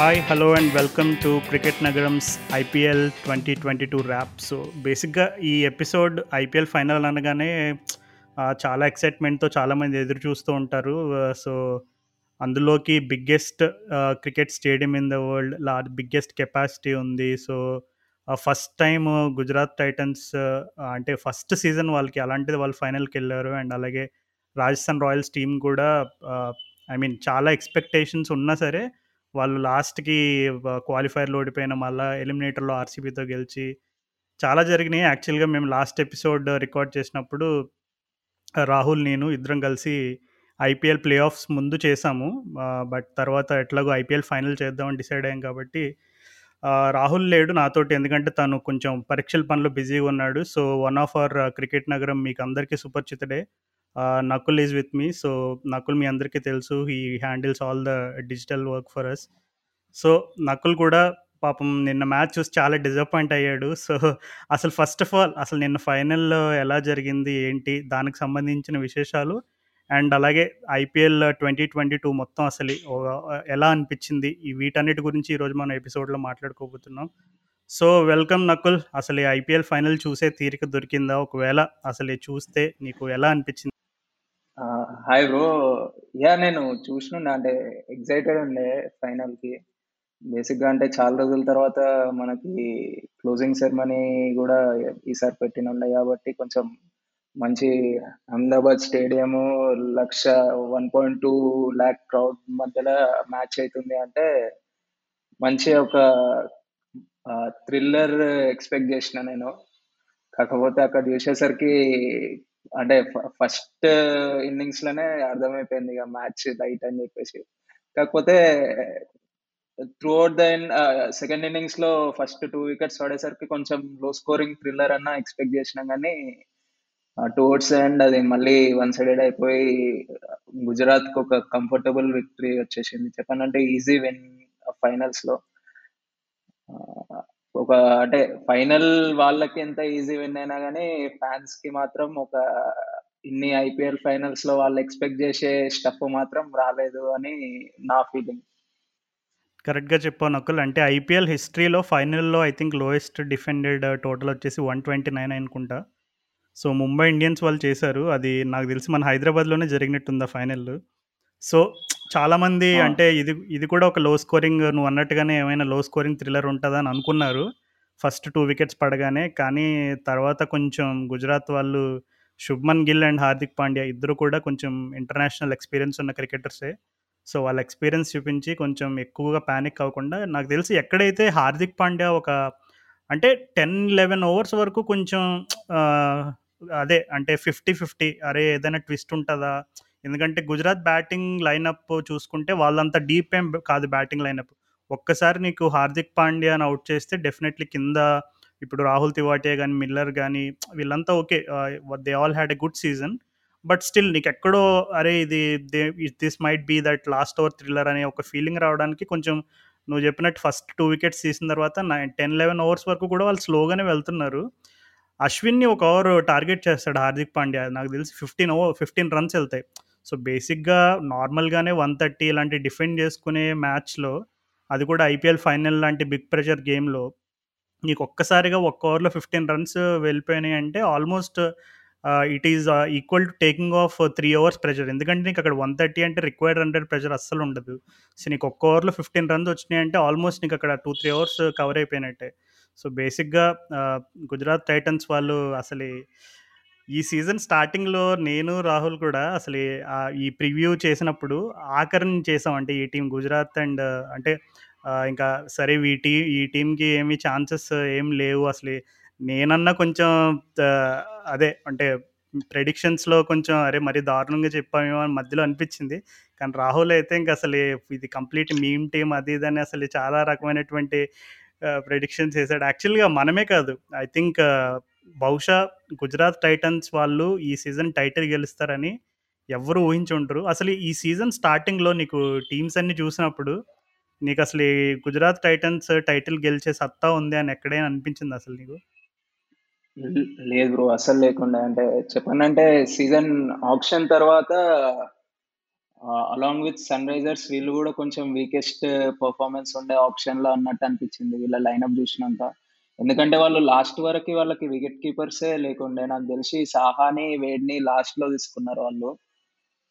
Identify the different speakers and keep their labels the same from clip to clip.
Speaker 1: Hi hello and welcome to cricket నగరంస్ IPL twenty twenty two wrap so బేసిక్గా ఈ episode IPL final అనగానే చాలా ఎక్సైట్మెంట్తో చాలామంది ఎదురు చూస్తూ ఉంటారు. సో అందులోకి biggest cricket stadium in the world large biggest capacity ఉంది. So first time Gujarat Titans అంటే ఫస్ట్ సీజన్ వాళ్ళకి అలాంటిది వాళ్ళు ఫైనల్కి వెళ్ళారు. అండ్ అలాగే రాజస్థాన్ రాయల్స్ టీం కూడా ఐ మీన్ చాలా ఎక్స్పెక్టేషన్స్ ఉన్నా సరే వాళ్ళు లాస్ట్కి క్వాలిఫైర్లో ఓడిపోయిన మళ్ళీ ఎలిమినేటర్లో ఆర్సీబీతో గెలిచి చాలా జరిగినాయి. యాక్చువల్గా మేము లాస్ట్ ఎపిసోడ్ రికార్డ్ చేసినప్పుడు రాహుల్ నేను ఇద్దరం కలిసి ఐపీఎల్ ప్లే ఆఫ్స్ ముందు చేసాము. బట్ తర్వాత ఎట్లాగో ఐపీఎల్ ఫైనల్ చేద్దామని డిసైడ్ అయ్యాం కాబట్టి రాహుల్ లేడు నాతోటి. ఎందుకంటే తను కొంచెం పరీక్షల పనులు బిజీగా ఉన్నాడు. So one of our cricket Nagaram మీకు అందరికీ సుపరిచితుడే. Nakul is with me so Nakul మీ అందరికీ తెలుసు. He handles all the digital work for us so Nakul కూడా పాపం నిన్న మ్యాచ్ చూసి చాలా డిసప్పాయింట్ అయ్యాడు. సో అసలు ఫస్ట్ ఆఫ్ ఆల్ అసలు నిన్న ఫైనల్లో ఎలా జరిగింది ఏంటి దానికి సంబంధించిన విశేషాలు అండ్ అలాగే ఐపీఎల్ ట్వంటీ ట్వంటీ టూ మొత్తం అసలు ఎలా అనిపించింది ఈ వీటన్నిటి గురించి ఈరోజు మనం ఎపిసోడ్లో మాట్లాడుకోబోతున్నాం. సో వెల్కమ్ నకుల్ అసలు ఐపీఎల్ ఫైనల్ చూసే తీరిక దొరికిందా? ఒకవేళ అసలు చూస్తే నీకు ఎలా అనిపించింది?
Speaker 2: Hi bro. యా నేను చూసినుండే అంటే ఎగ్జైటెడ్ ఉండే ఫైనల్కి. బేసిక్గా అంటే చాలా రోజుల తర్వాత మనకి క్లోజింగ్ సెరమనీ కూడా ఈసారి పెట్టిన ఉండే కాబట్టి కొంచెం మంచి అహ్మదాబాద్ స్టేడియం లక్ష one point two lakh crowd మధ్యలో మ్యాచ్ అవుతుంది అంటే మంచి ఒక థ్రిల్లర్ ఎక్స్పెక్ట్ చేసిన నేను. కాకపోతే అక్కడ చూసేసరికి అంటే ఫస్ట్ ఇన్నింగ్స్లోనే అర్థమైపోయింది ఇక మ్యాచ్ లైట్ అని చెప్పేసి. కాకపోతే త్రూ అవుట్ ద సెకండ్ ఇన్నింగ్స్లో ఫస్ట్ టూ వికెట్స్ పడేసరికి కొంచెం లో స్కోరింగ్ థ్రిల్లర్ అన్న ఎక్స్పెక్ట్ చేసినాం కానీ టువర్డ్స్ అండ్ అది మళ్ళీ వన్ సైడెడ్ అయిపోయి గుజరాత్కు ఒక కంఫర్టబుల్ విక్టరీ వచ్చేసింది. చెప్పానంటే ఈజీ విన్ ఫైనల్స్లో. ఒక అంటే ఫైనల్ వాళ్ళకి ఎంత ఈజీ విన్ అయినా కానీ ఫ్యాన్స్కి మాత్రం ఒక ఇన్ని ఐపీఎల్ ఫైనల్స్లో వాళ్ళు ఎక్స్పెక్ట్ చేసే స్టఫ్ మాత్రం రాలేదు అని నా ఫీలింగ్.
Speaker 1: కరెక్ట్గా చెప్పాను అక్కలు అంటే ఐపీఎల్ హిస్టరీలో ఫైనల్లో I think lowest defended total వచ్చేసి వన్ ట్వంటీ నైన్ అనుకుంటా. సో ముంబై ఇండియన్స్ వాళ్ళు చేశారు. అది నాకు తెలిసి మన హైదరాబాద్లోనే జరిగినట్టుంది ఆ ఫైనల్? సో చాలామంది. అంటే ఇది ఇది కూడా ఒక లో స్కోరింగ్ నువ్వు అన్నట్టుగానే ఏమైనా లో స్కోరింగ్ థ్రిల్లర్ ఉంటుందని అనుకున్నారు. ఫస్ట్ టూ వికెట్స్ పడగానే కానీ తర్వాత కొంచెం గుజరాత్ వాళ్ళు శుభ్మన్ గిల్ అండ్ హార్దిక్ పాండ్యా ఇద్దరు కూడా కొంచెం ఇంటర్నేషనల్ ఎక్స్పీరియన్స్ ఉన్న క్రికెటర్సే సో వాళ్ళ ఎక్స్పీరియన్స్ చూపించి కొంచెం ఎక్కువగా ప్యానిక్ అవ్వకుండా నాకు తెలిసి ఎక్కడైతే హార్దిక్ పాండ్యా ఒక అంటే టెన్ లెవెన్ ఓవర్స్ వరకు కొంచెం అదే అంటే ఫిఫ్టీ ఫిఫ్టీ అరే ఏదైనా ట్విస్ట్ ఉంటుందా? ఎందుకంటే గుజరాత్ బ్యాటింగ్ లైనప్ చూసుకుంటే వాళ్ళంతా డీప్ ఏం కాదు బ్యాటింగ్ లైనప్. ఒక్కసారి నీకు హార్దిక్ పాండ్యాని అవుట్ చేస్తే డెఫినెట్లీ కింద ఇప్పుడు రాహుల్ తివాటే కానీ మిల్లర్ కానీ వీళ్ళంతా okay they all had a good season. But still నీకు ఎక్కడో అరే ఇది this might be that last over thriller అనే ఒక ఫీలింగ్ రావడానికి కొంచెం నువ్వు చెప్పినట్టు ఫస్ట్ టూ వికెట్స్ తీసిన తర్వాత నైన్ టెన్ లెవెన్ ఓవర్స్ వరకు కూడా వాళ్ళు స్లోగానే వెళ్తున్నారు. అశ్విన్ని ఒక ఓవర్ టార్గెట్ చేస్తాడు హార్దిక్ పాండ్యా. నాకు తెలిసి ఫిఫ్టీన్ ఓవర్ ఫిఫ్టీన్ రన్స్ వెళ్తాయి. సో బేసిక్గా నార్మల్గానే వన్ థర్టీ ఇలాంటి డిఫెండ్ చేసుకునే మ్యాచ్లో అది కూడా ఐపీఎల్ ఫైనల్ లాంటి బిగ్ ప్రెషర్ గేమ్లో నీకు ఒక్కసారిగా ఒక్క ఓవర్లో ఫిఫ్టీన్ రన్స్ వెళ్ళిపోయినాయి అంటే almost it is equal to taking off three overs pressure. ఎందుకంటే నీకు అక్కడ వన్ థర్టీ అంటే రిక్వైర్డ్ హండ్రెడ్ ప్రెషర్ అస్సలు ఉండదు. సో నీకు ఒక్క ఓవర్లో ఫిఫ్టీన్ రన్స్ వచ్చినాయి అంటే ఆల్మోస్ట్ నీకు అక్కడ టూ త్రీ అవర్స్ కవర్ అయిపోయినట్టే. సో బేసిక్గా గుజరాత్ టైటన్స్ వాళ్ళు అసలు ఈ సీజన్ స్టార్టింగ్లో నేను రాహుల్ కూడా అసలు ఈ ప్రివ్యూ చేసినప్పుడు ఆఖరిని చేసాం. అంటే ఈ టీం గుజరాత్ అండ్ అంటే ఇంకా సరే ఈ టీ ఈ టీంకి ఏమి ఛాన్సెస్ ఏం లేవు. అసలు నేనన్నా కొంచెం అదే అంటే ప్రెడిక్షన్స్లో కొంచెం అరే మరి దారుణంగా చెప్పామేమో అని మధ్యలో అనిపించింది. కానీ రాహుల్ అయితే ఇంకా అసలు ఇది కంప్లీట్ మీమ్ టీం అది ఇది అని అసలు చాలా రకమైనటువంటి ప్రెడిక్షన్స్ చేశాడు యాక్చువల్గా మనమే కాదు. ఐ థింక్ బహుశా గుజరాత్ టైటన్స్ వాళ్ళు ఈ సీజన్ టైటిల్ గెలుస్తారని ఎవరు ఊహించుంటారు అసలు ఈ సీజన్ స్టార్టింగ్లో నీకు టీమ్స్ అన్ని చూసినప్పుడు నీకు అసలు గుజరాత్ టైటన్స్ టైటిల్ గెలిచే సత్తా ఉంది అని ఎక్కడైనా అనిపించింది అసలు నీకు?
Speaker 2: లేదు బ్రో అసలు లేకుండా అంటే చెప్పానంటే సీజన్ ఆప్షన్ తర్వాత అలాంగ్ విత్ సన్ రైజర్స్ వీళ్ళు కూడా కొంచెం వీకెస్ట్ పర్ఫార్మెన్స్ ఉండే ఆప్షన్లో అన్నట్టు అనిపించింది. వీళ్ళ లైనప్ చూసినాక. ఎందుకంటే వాళ్ళు లాస్ట్ వరకు వాళ్ళకి వికెట్ కీపర్సే లేకుండే నాకు తెలిసి సాహాని వేడ్ని లాస్ట్లో తీసుకున్నారు వాళ్ళు.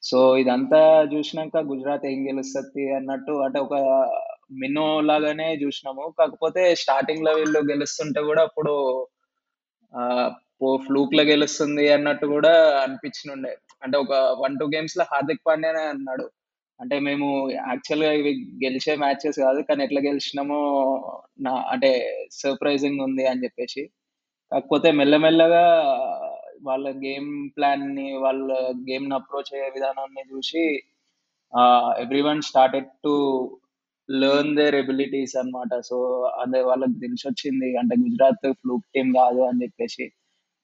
Speaker 2: సో ఇదంతా చూసినాక గుజరాత్ ఏం గెలుస్తుంది అన్నట్టు అంటే ఒక మినో లాగానే చూసినాము. కాకపోతే స్టార్టింగ్లో వీళ్ళు గెలుస్తుంటే కూడా అప్పుడు ఫ్లూక్లో గెలుస్తుంది అన్నట్టు కూడా అనిపించనుండే అంటే ఒక వన్ టూ గేమ్స్లో హార్దిక్ పాండ్యానే అన్నాడు. అంటే మేము యాక్చువల్గా ఇవి గెలిచే మ్యాచెస్ కాదు కానీ ఎట్లా గెలిచినామో నా అంటే సర్ప్రైజింగ్ ఉంది అని చెప్పేసి. కాకపోతే మెల్లమెల్లగా వాళ్ళ గేమ్ ప్లాన్ని వాళ్ళ గేమ్ని అప్రోచ్ అయ్యే విధానాన్ని చూసి everyone started to learn their abilities అనమాట సో అదే వాళ్ళకి తెలిసి వచ్చింది అంటే గుజరాత్ ఫ్లూక్ టీమ్ కాదు అని చెప్పేసి.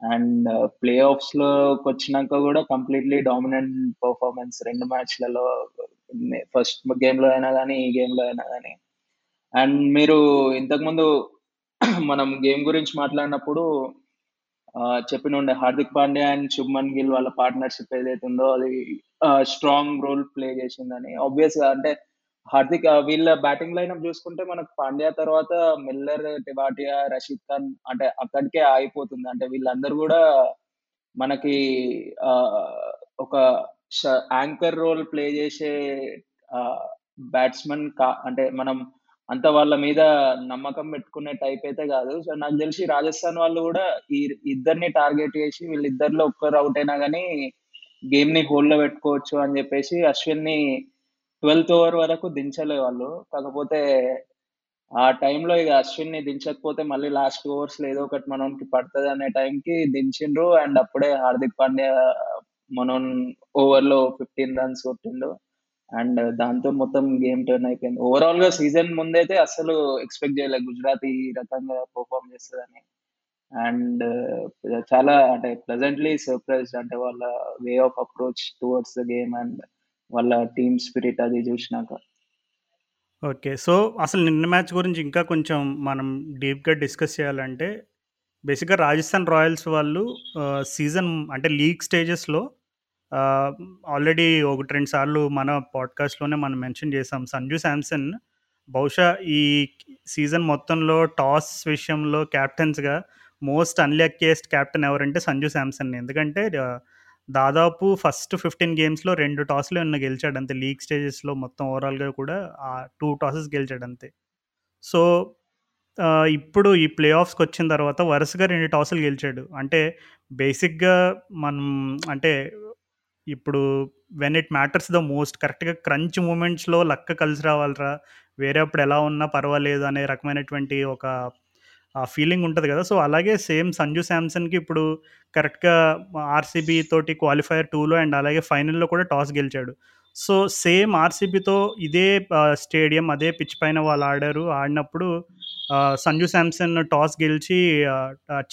Speaker 2: అండ్ uh, ప్లే ఆఫ్స్లోకి వచ్చినాక కూడా కంప్లీట్లీ డామినెంట్ పర్ఫార్మెన్స్ రెండు మ్యాచ్లలో ఫస్ట్ గేమ్లో అయినా కానీ ఈ గేమ్లో అయినా కానీ అండ్ మీరు ఇంతకుముందు మనం గేమ్ గురించి మాట్లాడినప్పుడు uh, చెప్పిన ఉండే హార్దిక్ పాండ్యా అండ్ శుభ్మన్ గిల్ వాళ్ళ పార్ట్నర్షిప్ ఏదైతే ఉందో అది స్ట్రాంగ్ రోల్ ప్లే చేసిందని. ఆబ్వియస్గా అంటే హార్దిక్ వీళ్ళ బ్యాటింగ్ లైనప్ చూసుకుంటే మనకు పాండ్యా తర్వాత మిల్లర్ టివాటియా రషీద్ ఖాన్ అంటే అక్కడికే ఆగిపోతుంది. అంటే వీళ్ళందరూ కూడా మనకి ఒక యాంకర్ రోల్ ప్లే చేసే బ్యాట్స్మెన్ కా అంటే మనం అంత వాళ్ళ మీద నమ్మకం పెట్టుకునే టైప్ అయితే కాదు. సో నాకు తెలిసి రాజస్థాన్ వాళ్ళు కూడా ఈ ఇద్దరిని టార్గెట్ చేసి వీళ్ళిద్దరిలో ఒక్కరు అవుట్ అయినా కానీ గేమ్ని హోల్డ్లో పెట్టుకోవచ్చు అని చెప్పేసి అశ్విన్ని ట్వెల్త్ ఓవర్ వరకు దించలే వాళ్ళు. కాకపోతే ఆ టైంలో ఇక అశ్విన్ని దించకపోతే మళ్ళీ లాస్ట్ ఓవర్స్లో ఏదో ఒకటి మనోన్కి పడుతుంది అనే టైంకి దించిండ్రు. అండ్ అప్పుడే హార్దిక్ పాండ్యా మనోన్ ఓవర్లో ఫిఫ్టీన్ రన్స్ కొట్టిండు. అండ్ దాంతో మొత్తం గేమ్ టర్న్ అయిపోయింది. ఓవరాల్గా సీజన్ ముందైతే అసలు ఎక్స్పెక్ట్ చేయలేదు గుజరాత్ ఈ రకంగా పర్ఫామ్ చేస్తుందని. అండ్ చాలా అంటే ప్రెసెంట్లీ సర్ప్రైజ్ అంటే వాళ్ళ way of approach towards the game and వాళ్ళ టీమ్ స్పిరిట్ అది చూసినాక.
Speaker 1: ఓకే. సో అసలు నిన్న మ్యాచ్ గురించి ఇంకా కొంచెం మనం డీప్గా డిస్కస్ చేయాలంటే బేసిక్గా రాజస్థాన్ రాయల్స్ వాళ్ళు సీజన్ అంటే లీగ్ స్టేజెస్లో ఆల్రెడీ ఒకటి రెండు సార్లు మన పాడ్కాస్ట్లోనే మనం మెన్షన్ చేసాం సంజు శాంసన్ బహుశా ఈ సీజన్ మొత్తంలో టాస్ విషయంలో క్యాప్టెన్స్గా మోస్ట్ అన్లక్కియెస్ట్ క్యాప్టెన్ ఎవరంటే సంజు శాంసన్. ఎందుకంటే దాదాపు ఫస్ట్ ఫిఫ్టీన్ గేమ్స్లో రెండు టాస్లు ఉన్న గెలిచాడు. అంతే. లీగ్ స్టేజెస్లో మొత్తం ఓవరాల్గా కూడా ఆ టూ టాసెస్ గెలిచాడు అంతే. సో ఇప్పుడు ఈ ప్లే ఆఫ్స్కి వచ్చిన తర్వాత వరుసగా రెండు టాసులు గెలిచాడు. అంటే బేసిక్గా మనం అంటే ఇప్పుడు when it matters the most కరెక్ట్గా క్రంచ్ మూమెంట్స్లో లక్క కలిసి రావాలరా. వేరే అప్పుడు ఎలా ఉన్నా పర్వాలేదు అనే రకమైనటువంటి ఒక ఫీలింగ్ ఉంటుంది కదా. సో అలాగే సేమ్ సంజు శాంసన్కి ఇప్పుడు కరెక్ట్గా ఆర్సీబీ తోటి క్వాలిఫైయర్ టూలో అండ్ అలాగే ఫైనల్లో కూడా టాస్ గెలిచాడు. సో సేమ్ ఆర్సీబీతో ఇదే స్టేడియం అదే పిచ్ పైన వాళ్ళు ఆడారు. ఆడినప్పుడు సంజు శాంసన్ టాస్ గెలిచి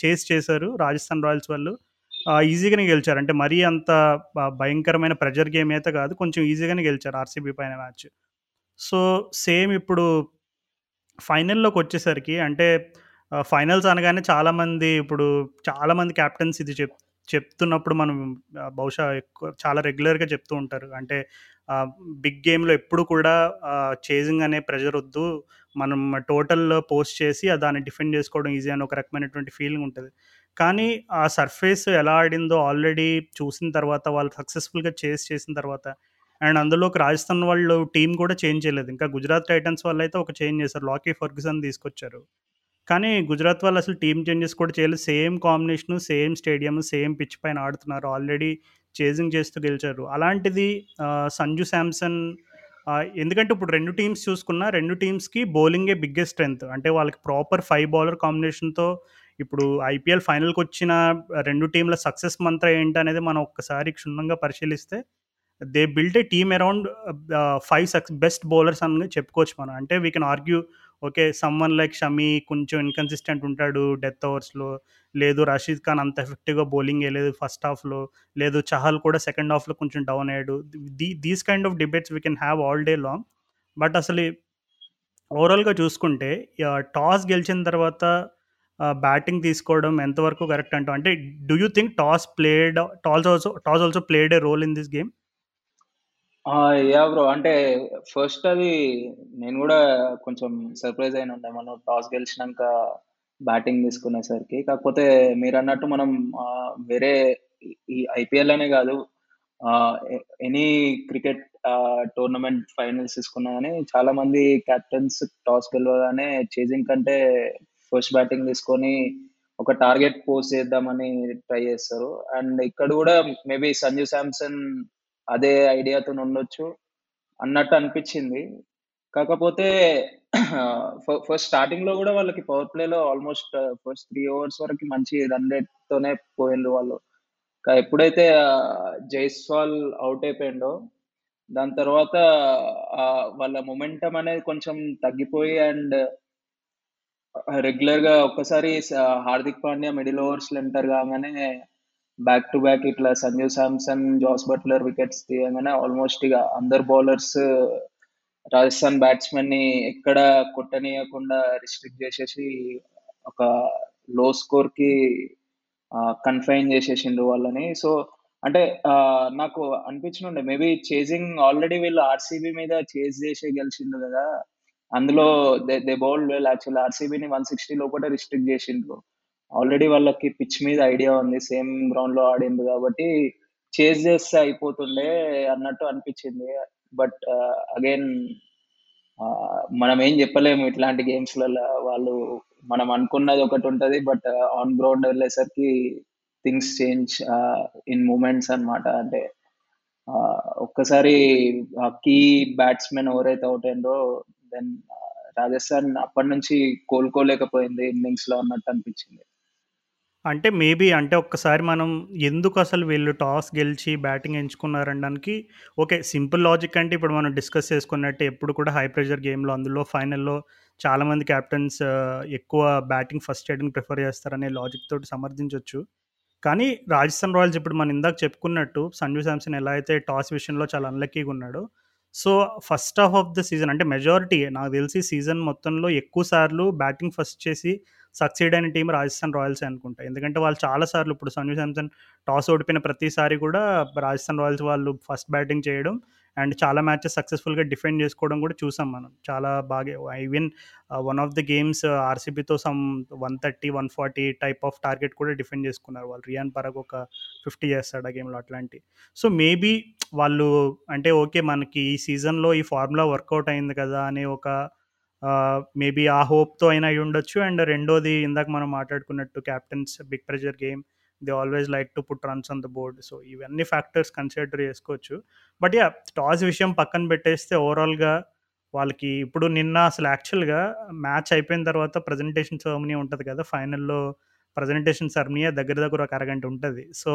Speaker 1: చేస్ చేశారు రాజస్థాన్ రాయల్స్ వాళ్ళు. ఈజీగానే గెలిచారు. అంటే మరీ అంత భయంకరమైన ప్రెజర్ గేమ్ అయితే కాదు. కొంచెం ఈజీగానే గెలిచారు ఆర్సీబీ పైన మ్యాచ్. సో సేమ్ ఇప్పుడు ఫైనల్లోకి వచ్చేసరికి అంటే ఫైనల్స్ అనగానే చాలామంది ఇప్పుడు చాలామంది క్యాప్టెన్స్ ఇది చెప్ చెప్తున్నప్పుడు మనం బహుశా ఎక్కువ చాలా రెగ్యులర్గా చెప్తూ ఉంటారు. అంటే బిగ్ గేమ్లో ఎప్పుడు కూడా చేజింగ్ అనే ప్రెషర్ వద్దు. మనం టోటల్లో పోస్ట్ చేసి దాన్ని డిఫెండ్ చేసుకోవడం ఈజీ అని ఒక రకమైనటువంటి ఫీలింగ్ ఉంటుంది. కానీ ఆ సర్ఫేస్ ఎలా ఆడిందో ఆల్రెడీ చూసిన తర్వాత వాళ్ళు సక్సెస్ఫుల్గా చేసి చేసిన తర్వాత అండ్ అందులోకి రాజస్థాన్ వాళ్ళు టీం కూడా చేంజ్ చేయలేదు. ఇంకా గుజరాత్ టైటన్స్ వాళ్ళు అయితే ఒక చేంజ్ చేశారు. లాకీ ఫర్గ్యూసన్ తీసుకొచ్చారు. కానీ గుజరాత్ వాళ్ళు అసలు టీమ్ చేంజెస్ కూడా చేయలేదు. Same combination same stadium same pitch పైన ఆడుతున్నారు. ఆల్రెడీ చేజింగ్ చేస్తూ గెలిచారు. అలాంటిది సంజు శాంసన్ ఎందుకంటే ఇప్పుడు రెండు టీమ్స్ చూసుకున్నా రెండు టీమ్స్కి బౌలింగే బిగ్గెస్ట్ స్ట్రెంత్ అంటే వాళ్ళకి ప్రాపర్ ఫైవ్ బౌలర్ కాంబినేషన్తో ఇప్పుడు ఐపీఎల్ ఫైనల్కి వచ్చిన రెండు టీంల సక్సెస్ మంత్ర ఏంటనేది మనం ఒక్కసారి క్షుణ్ణంగా పరిశీలిస్తే they build a team around five six best bowlers అని చెప్పుకోవచ్చు మనం. అంటే we can argue okay someone like Shami కొంచెం ఇన్కన్సిస్టెంట్ ఉంటాడు డెత్ ఓవర్స్లో లేదు రషీద్ ఖాన్ అంత ఎఫెక్టివ్గా బౌలింగ్ వేయలేదు ఫస్ట్ హాఫ్లో లేదు చహల్ కూడా సెకండ్ హాఫ్లో కొంచెం డౌన్ అయ్యాడు. The these kind of debates we can have all day long but అసలు ఓవరాల్గా చూసుకుంటే టాస్ గెలిచిన తర్వాత బ్యాటింగ్ తీసుకోవడం ఎంతవరకు కరెక్ట్ అంటాం అంటే do you think toss played toss also toss also played a role in this game
Speaker 2: ah! Yeah! Bro. అంటే ఫస్ట్ అది నేను గూడా కొంచెం సర్ప్రైజ్ అయినుండే. మనం టాస్ గెలిచినంక బ్యాటింగ్ తీసుకునేసరికి. కాకపోతే మీరన్నట్టు మనం ఆహ్, వేరే ఈ ఈ ఐపీఎల్ అనే గాదు. ఆహ్, a any cricket ah, tournament finals తీసుకున్నా గాని చాలా మంది కెప్టెన్స్ టాస్ గెలవగానే చేజింగ్ కంటే ఫస్ట్ బ్యాటింగ్ తీసుకొని ఒక టార్గెట్ పోస్ట్ చేద్దామని ట్రై చేస్తారు. అండ్ ఇక్కడ గూడా మేబీ సంజు శాంసన్ అదే ఐడియాతోనుండొచ్చు అన్నట్టు అనిపించింది కాకపోతే ఫస్ట్ స్టార్టింగ్లో కూడా వాళ్ళకి పవర్ ప్లేలో ఆల్‌మోస్ట్ ఫస్ట్ త్రీ ఓవర్స్ వరకు మంచి రన్ రేట్‌తోనే పోయిండ్రు వాళ్ళు. ఎప్పుడైతే జైస్వాల్ అవుట్ అయిపోయిండో, దాని తర్వాత వాళ్ళ మొమెంటం అనేది కొంచెం తగ్గిపోయి అండ్ రెగ్యులర్గా ఒక్కసారి Hardik Pandya middle overs enter కాగానే బ్యాక్ టు బ్యాక్ ఇట్లా Sanju Samson, Jos Buttler wickets తీయగానే ఆల్‌మోస్ట్ ఇక అందరు బౌలర్స్ రాజస్థాన్ బ్యాట్స్మెన్ని ఎక్కడ కొట్టనీయకుండా రిస్ట్రిక్ట్ చేసేసి ఒక లో స్కోర్కి కన్‌ఫైన్ చేసేసిండ్రు వాళ్ళని. సో, అంటే నాకు అనిపించనుండే మేబీ చేజింగ్ ఆల్రెడీ వీళ్ళు ఆర్‌సీబీ మీద చేజ్ చేసే గెలిచిండ్రు కదా అందులో they they bowled well actual ఆర్‌సీబీని 160 లోపటే రిస్ట్రిక్ట్ చేసిండ్రు. ఆల్రెడీ వాళ్ళకి పిచ్ మీద ఐడియా ఉంది. సేమ్ గ్రౌండ్‌లో ఆడింది కాబట్టి చేజ్ చేస్తే అయిపోతుండే అన్నట్టు అనిపించింది బట్ అగైన్ uh, uh, మనం ఏం చెప్పలేము ఇట్లాంటి గేమ్స్‌లల్ల. వాళ్ళు మనం అనుకున్నది ఒకటి ఉంటుంది బట్ ఆన్ గ్రౌండ్ వెళ్ళేసరికి థింగ్స్ చేంజ్ ఇన్ మూమెంట్స్ అన్నమాట. అంటే uh, ఒక్కసారి కీ బ్యాట్స్‌మెన్ ఎవరైతే అవుట్ అయిందో దెన్ రాజస్థాన్ అప్పటినుంచి కోలుకోలేకపోయింది ఇన్నింగ్స్‌లో అన్నట్టు అనిపించింది
Speaker 1: అంటే మేబీ అంటే ఒక్కసారి మనం ఎందుకు అసలు వీళ్ళు టాస్ గెలిచి బ్యాటింగ్ ఎంచుకున్నారనడానికి ఓకే. సింపుల్ లాజిక్ అంటే ఇప్పుడు మనం డిస్కస్ చేసుకున్నట్టు ఎప్పుడు కూడా హై ప్రెషర్ గేమ్‌లో అందులో ఫైనల్‌లో చాలామంది క్యాప్టెన్స్ ఎక్కువ బ్యాటింగ్ ఫస్ట్ చేయడానికి ప్రిఫర్ చేస్తారనే లాజిక్ తోటి సమర్థించవచ్చు కానీ రాజస్థాన్ రాయల్స్ ఇప్పుడు మనం ఇందాక చెప్పుకున్నట్టు సంజు శాంసన్ ఎలా అయితే టాస్ విషయంలో చాలా అన్‌లక్కీగా ఉన్నాడో, so first half of the season అంటే మెజారిటీ నాకు తెలిసి సీజన్ మొత్తంలో ఎక్కువ సార్లు బ్యాటింగ్ ఫస్ట్ చేసి సక్సీడ్ అయిన టీం రాజస్థాన్ రాయల్స్ అనుకుంటా. ఎందుకంటే వాళ్ళు చాలా సార్లు ఇప్పుడు సంజు శాంసన్ టాస్ ఓడిపోయిన ప్రతిసారి కూడా రాజస్థాన్ రాయల్స్ వాళ్ళు ఫస్ట్ బ్యాటింగ్ చేయడం అండ్ చాలా మ్యాచెస్ సక్సెస్‌ఫుల్‌గా డిఫెండ్ చేసుకోవడం కూడా చూసాం మనం. చాలా బాగా even one of the games ఆర్‌సీబీతో some 130, 140 type of target కూడా డిఫెండ్ చేసుకున్నారు వాళ్ళు. రియాన్ పరాగ్ ఒక 50 చేస్తాడు ఆ గేమ్‌లో అట్లాంటి సో, మేబీ వాళ్ళు అంటే ఓకే. మనకి ఈ సీజన్‌లో ఈ ఫార్ములా వర్కౌట్ అయింది కదా! అనే ఒక మేబీ ఆ హోప్‌తో అయినా ఉండొచ్చు అండ్ రెండోది ఇందాక మనం మాట్లాడుకున్నట్టు captains big pressure game. They always like to put runs on the board. So, ఇవన్నీ ఫ్యాక్టర్స్ కన్సిడర్ చేసుకోవచ్చు. బట్ యా టాస్ విషయం పక్కన పెట్టేస్తే ఓవరాల్‌గా వాళ్ళకి ఇప్పుడు నిన్న అసలు యాక్చువల్‌గా మ్యాచ్ అయిపోయిన తర్వాత ప్రెజెంటేషన్ సెరమనీ ఉంటుంది కదా! ఫైనల్‌లో ప్రెజెంటేషన్ సెరమనీయే దగ్గర దగ్గర ఒక అరగంట ఉంటుంది సో,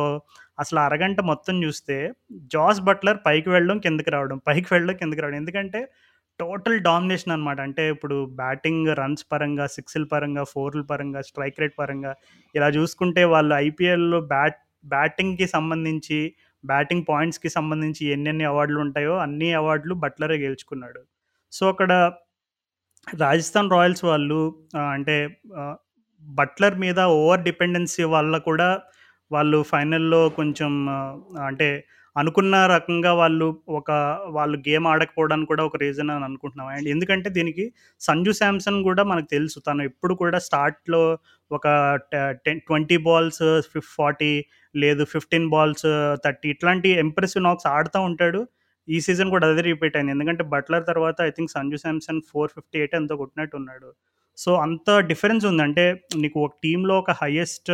Speaker 1: అసలు అరగంట మొత్తం చూస్తే జాస్ బట్లర్ పైకి వెళ్ళడం, కిందకి రావడం, పైకి వెళ్ళడం, కిందకి రావడం. ఎందుకంటే టోటల్ డామినేషన్ అనమాట. అంటే ఇప్పుడు బ్యాటింగ్ రన్స్ పరంగా, సిక్స్‌ల పరంగా, ఫోర్‌ల పరంగా, స్ట్రైక్ రేట్ పరంగా ఇలా చూసుకుంటే వాళ్ళు ఐపీఎల్‌లో బ్యాట్ బ్యాటింగ్‌కి సంబంధించి, బ్యాటింగ్ పాయింట్స్‌కి సంబంధించి ఎన్నెన్ని అవార్డులు ఉంటాయో అన్ని అవార్డులు బట్లరే గెలుచుకున్నాడు. సో, అక్కడ రాజస్థాన్ రాయల్స్ వాళ్ళు అంటే బట్లర్ మీద ఓవర్ డిపెండెన్సీ వల్ల కూడా వాళ్ళు ఫైనల్‌లో కొంచెం అంటే అనుకున్న రకంగా వాళ్ళు ఒక వాళ్ళు గేమ్ ఆడకపోవడానికి కూడా ఒక రీజన్ అని అనుకుంటున్నాం. అండ్ ఎందుకంటే దీనికి సంజు శాంసన్ కూడా మనకు తెలుసు. తను ఎప్పుడు కూడా స్టార్ట్‌లో ఒక టెన్ 20 బాల్స్ ఫిఫ్ 40 లేదు 15 బాల్స్ 30 ఇట్లాంటి ఎంప్రెసివ్ నాక్స్ ఆడుతూ ఉంటాడు. ఈ సీజన్ కూడా అదే రిపీట్ అయింది. ఎందుకంటే బట్లర్ తర్వాత ఐ థింక్ సంజు శాంసన్ 458 ఎంతో కొట్టినట్టు ఉన్నాడు సో, అంత డిఫరెన్స్ ఉందంటే నీకు ఒక టీంలో ఒక హైయెస్ట్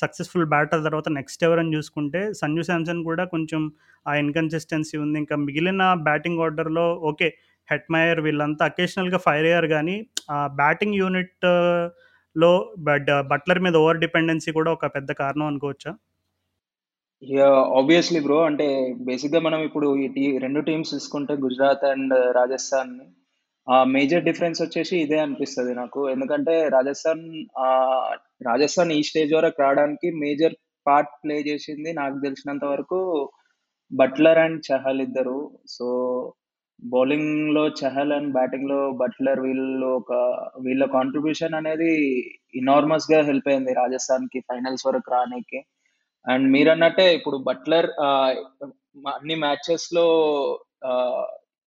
Speaker 1: సక్సెస్‌ఫుల్ బ్యాటర్ తర్వాత నెక్స్ట్ ఎవరని చూసుకుంటే సంజు శాంసన్ కూడా కొంచెం ఆ ఇన్‌కన్సిస్టెన్సీ ఉంది. ఇంకా మిగిలిన బ్యాటింగ్ ఆర్డర్‌లో ఓకే. హెట్‌మయర్ వీళ్ళంతా అకేషనల్‌గా ఫైర్ అయ్యారు కానీ ఆ బ్యాటింగ్ యూనిట్‌లో బట్ బట్లర్ మీద ఓవర్ డిపెండెన్సీ కూడా ఒక పెద్ద కారణం అనుకోవచ్చా?
Speaker 2: Obviously bro. అంటే బేసిక్‌గా మనం ఇప్పుడు ఈ టీ రెండు టీమ్స్ తీసుకుంటే గుజరాత్ అండ్ రాజస్థాన్ ఆ మేజర్ డిఫరెన్స్ వచ్చేసి ఇదే అనిపిస్తుంది నాకు. ఎందుకంటే రాజస్థాన్ రాజస్థాన్ ఈ స్టేజ్ వరకు రావడానికి మేజర్ పార్ట్ ప్లే చేసింది నాకు తెలిసినంత వరకు బట్లర్ అండ్ చహల్ ఇద్దరు. సో, బౌలింగ్లో చహల్ అండ్ బ్యాటింగ్లో బట్లర్ వీళ్ళు ఒక వీళ్ళ కాంట్రిబ్యూషన్ అనేది ఇనార్మస్గా హెల్ప్ అయింది రాజస్థాన్కి ఫైనల్స్ వరకు రానికి అండ్ మీరన్నట్టే ఇప్పుడు బట్లర్ అన్ని అన్ని మ్యాచెస్‌లో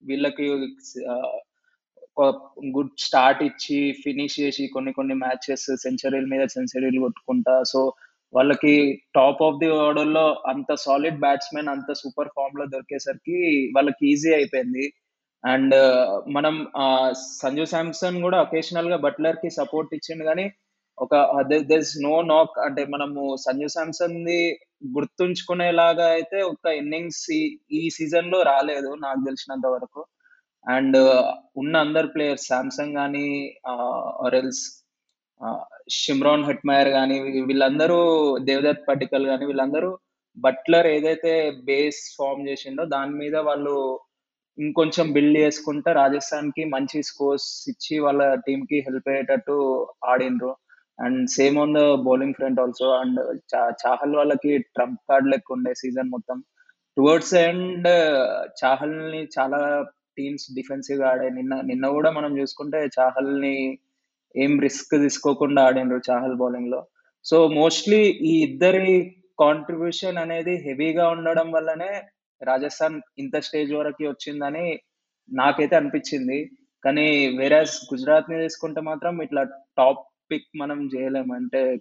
Speaker 2: వీళ్ళకి గుడ్ స్టార్ట్ ఇచ్చి ఫినిష్ చేసి కొన్ని కొన్ని మ్యాచెస్ సెంచరీల మీద సెంచరీలు కొట్టుకుంటా. సో వాళ్ళకి టాప్ ఆఫ్ ది ఆర్డర్లో అంత సాలిడ్ బ్యాట్స్మెన్ అంత సూపర్ ఫామ్లో దొరికేసరికి వాళ్ళకి ఈజీ అయిపోయింది. అండ్ మనం సంజు శాంసన్ కూడా అకేషనల్గా బట్లర్కి సపోర్ట్ ఇచ్చిండు కానీ ఒక దెస్ నో నాక్ అంటే మనము సంజు శాంసన్ ది గుర్తుంచుకునేలాగా అయితే ఒక ఇన్నింగ్స్ ఈ సీజన్లో రాలేదు నాకు తెలిసినంత వరకు. అండ్ ఉన్న అందరు ప్లేయర్స్ శాంసంగ్ కానీ ఆరెల్స్ షిమ్రాన్ హెట్మయర్ కానీ వీళ్ళందరూ దేవదత్ పటికల్ కానీ వీళ్ళందరూ బట్లర్ ఏదైతే బేస్ ఫామ్ చేసిండో దాని మీద వాళ్ళు ఇంకొంచెం బిల్డ్ చేసుకుంటే రాజస్థాన్కి మంచి స్కోర్స్ ఇచ్చి వాళ్ళ టీమ్కి హెల్ప్ అయ్యేటట్టు ఆడినరు and same on the bowling front also and Chahal వాళ్ళకి ట్రంప్ కార్డ్ లెక్క ఉండే సీజన్ మొత్తం. టువర్డ్స్ అండ్ చాహల్ని చాలా టీమ్స్ డిఫెన్సివ్గా ఆడే నిన్న నిన్న కూడా మనం చూసుకుంటే చాహల్ని ఏం రిస్క్ తీసుకోకుండా ఆడినరు చాహల్ బౌలింగ్లో సో మోస్ట్లీ ఈ ఇద్దరి కాంట్రిబ్యూషన్ అనేది హెవీగా ఉండడం వల్లనే రాజస్థాన్ ఇంత స్టేజ్ వరకు వచ్చిందని నాకైతే అనిపించింది. కానీ వేరే గుజరాత్ని తీసుకుంటే మాత్రం ఇట్లా టాప్ పిక్ మనం చేయలేము. అంటే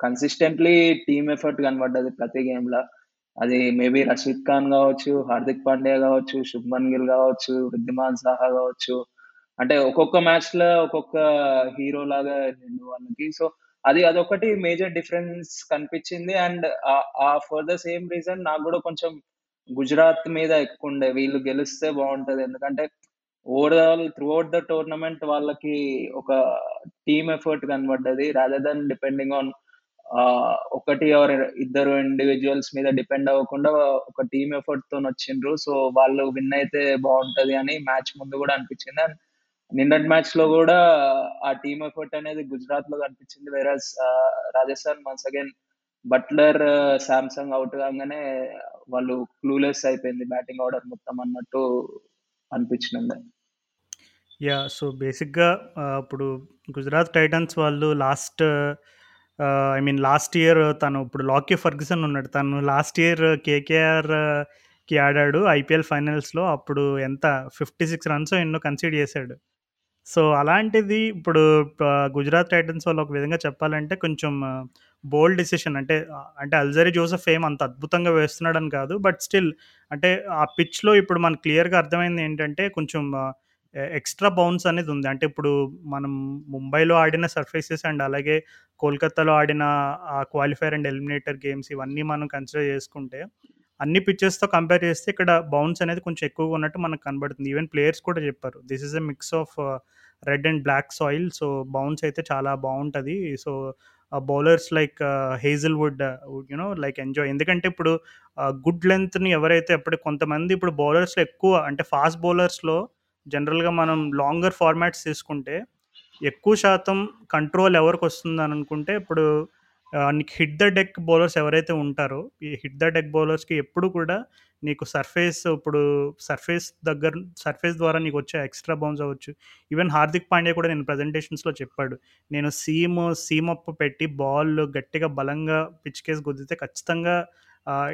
Speaker 2: కన్సిస్టెంట్లీ టీమ్ ఎఫర్ట్ కనబడ్డది ప్రతి గేమ్లో. అది మేబీ రషీద్ ఖాన్ కావచ్చు హార్దిక్ పాండ్యా కావచ్చు శుభ్మన్ గిల్ కావచ్చు వృద్ధిమాన్ సాహా కావచ్చు. అంటే ఒక్కొక్క మ్యాచ్లో ఒక్కొక్క హీరో లాగా వాళ్ళకి. సో అది అదొకటి మేజర్ డిఫరెన్స్ కనిపించింది. అండ్ ఆ ఫర్ ద సేమ్ రీజన్ నాకు కూడా కొంచెం గుజరాత్ మీద ఎక్కువ ఉండే. వీళ్ళు గెలిస్తే బాగుంటది. ఎందుకంటే overall throughout the tournament వాళ్ళకి ఒక టీమ్ ఎఫర్ట్ కనబడ్డది. రాదర్ దన్ డిపెండింగ్ ఆన్ ఒకటి ఆర్ ఇద్దరు ఇండివిజువల్స్ మీద డిపెండ్ అవ్వకుండా ఒక టీమ్ ఎఫర్ట్తో వచ్చిండ్రు. సో వాళ్ళు విన్ అయితే బాగుంటది అని మ్యాచ్ ముందు కూడా అనిపించింది. అండ్ నిన్నటి మ్యాచ్లో కూడా ఆ టీమ్ ఎఫర్ట్ అనేది గుజరాత్లో కనిపించింది whereas Rajasthan once again Buttler Samson out కాగానే వాళ్ళు క్లూలెస్ అయిపోయింది బ్యాటింగ్ ఆర్డర్ మొత్తం అన్నట్టు అనిపించింది.
Speaker 1: యా సో బేసిక్గా ఇప్పుడు గుజరాత్ టైటన్స్ వాళ్ళు last I mean last year తను ఇప్పుడు లాకీ ఫర్గ్సన్ ఉన్నాడు. తను లాస్ట్ ఇయర్ కేకేఆర్కి ఆడాడు ఐపీఎల్ ఫైనల్స్లో అప్పుడు ఎంత? ఫిఫ్టీ సిక్స్ రన్స్ ఎన్నో కన్సిడ్ చేశాడు. సో అలాంటిది ఇప్పుడు uh, గుజరాత్ టైటన్స్ వాళ్ళు ఒక విధంగా చెప్పాలంటే కొంచెం uh, బోల్డ్ డిసిషన్ అంటే uh, అంటే అల్జరీ జోసఫ్ ఏం అంత అద్భుతంగా వేస్తున్నాడని కాదు. బట్ స్టిల్ అంటే ఆ పిచ్లో ఇప్పుడు మనకు క్లియర్గా అర్థమైంది ఏంటంటే కొంచెం ఎక్స్ట్రా బౌన్స్ అనేది ఉంది. అంటే ఇప్పుడు మనం ముంబైలో ఆడిన సర్ఫేసెస్ అండ్ అలాగే కోల్కతాలో ఆడిన ఆ క్వాలిఫైర్ అండ్ ఎలిమినేటర్ గేమ్స్ ఇవన్నీ మనం కన్సిడర్ చేసుకుంటే అన్ని పిచ్చెస్తో కంపేర్ చేస్తే ఇక్కడ బౌన్స్ అనేది కొంచెం ఎక్కువగా ఉన్నట్టు మనకు కనబడుతుంది. ఈవెన్ ప్లేయర్స్ కూడా చెప్పారు. This is a mix of red and black soil so bounce అయితే చాలా బాగుంటుంది. So bowlers like Hazlewood you know like enjoy ఎందుకంటే ఇప్పుడు uh, గుడ్ లెంత్ని ఎవరైతే అప్పుడు కొంతమంది ఇప్పుడు బౌలర్స్లో ఎక్కువ అంటే ఫాస్ట్ బౌలర్స్లో జనరల్గా మనం లాంగర్ ఫార్మాట్స్ తీసుకుంటే ఎక్కువ శాతం కంట్రోల్ ఎవరికి వస్తుంది అని అనుకుంటే ఇప్పుడు నీకు హిట్ ద డెక్ బౌలర్స్ ఎవరైతే ఉంటారో ఈ హిట్ ద డెక్ బౌలర్స్కి ఎప్పుడు కూడా నీకు సర్ఫేస్ ఇప్పుడు సర్ఫేస్ దగ్గర సర్ఫేస్ ద్వారా నీకు వచ్చే ఎక్స్ట్రా బౌన్స్ అవ్వచ్చు. ఈవెన్ హార్దిక్ పాండ్యా కూడా నేను ప్రజెంటేషన్స్లో చెప్పాడు. నేను సీమ్ సీమ్ అప్ పెట్టి బాల్ గట్టిగా బలంగా పిచ్ కేస్ గుద్దితే ఖచ్చితంగా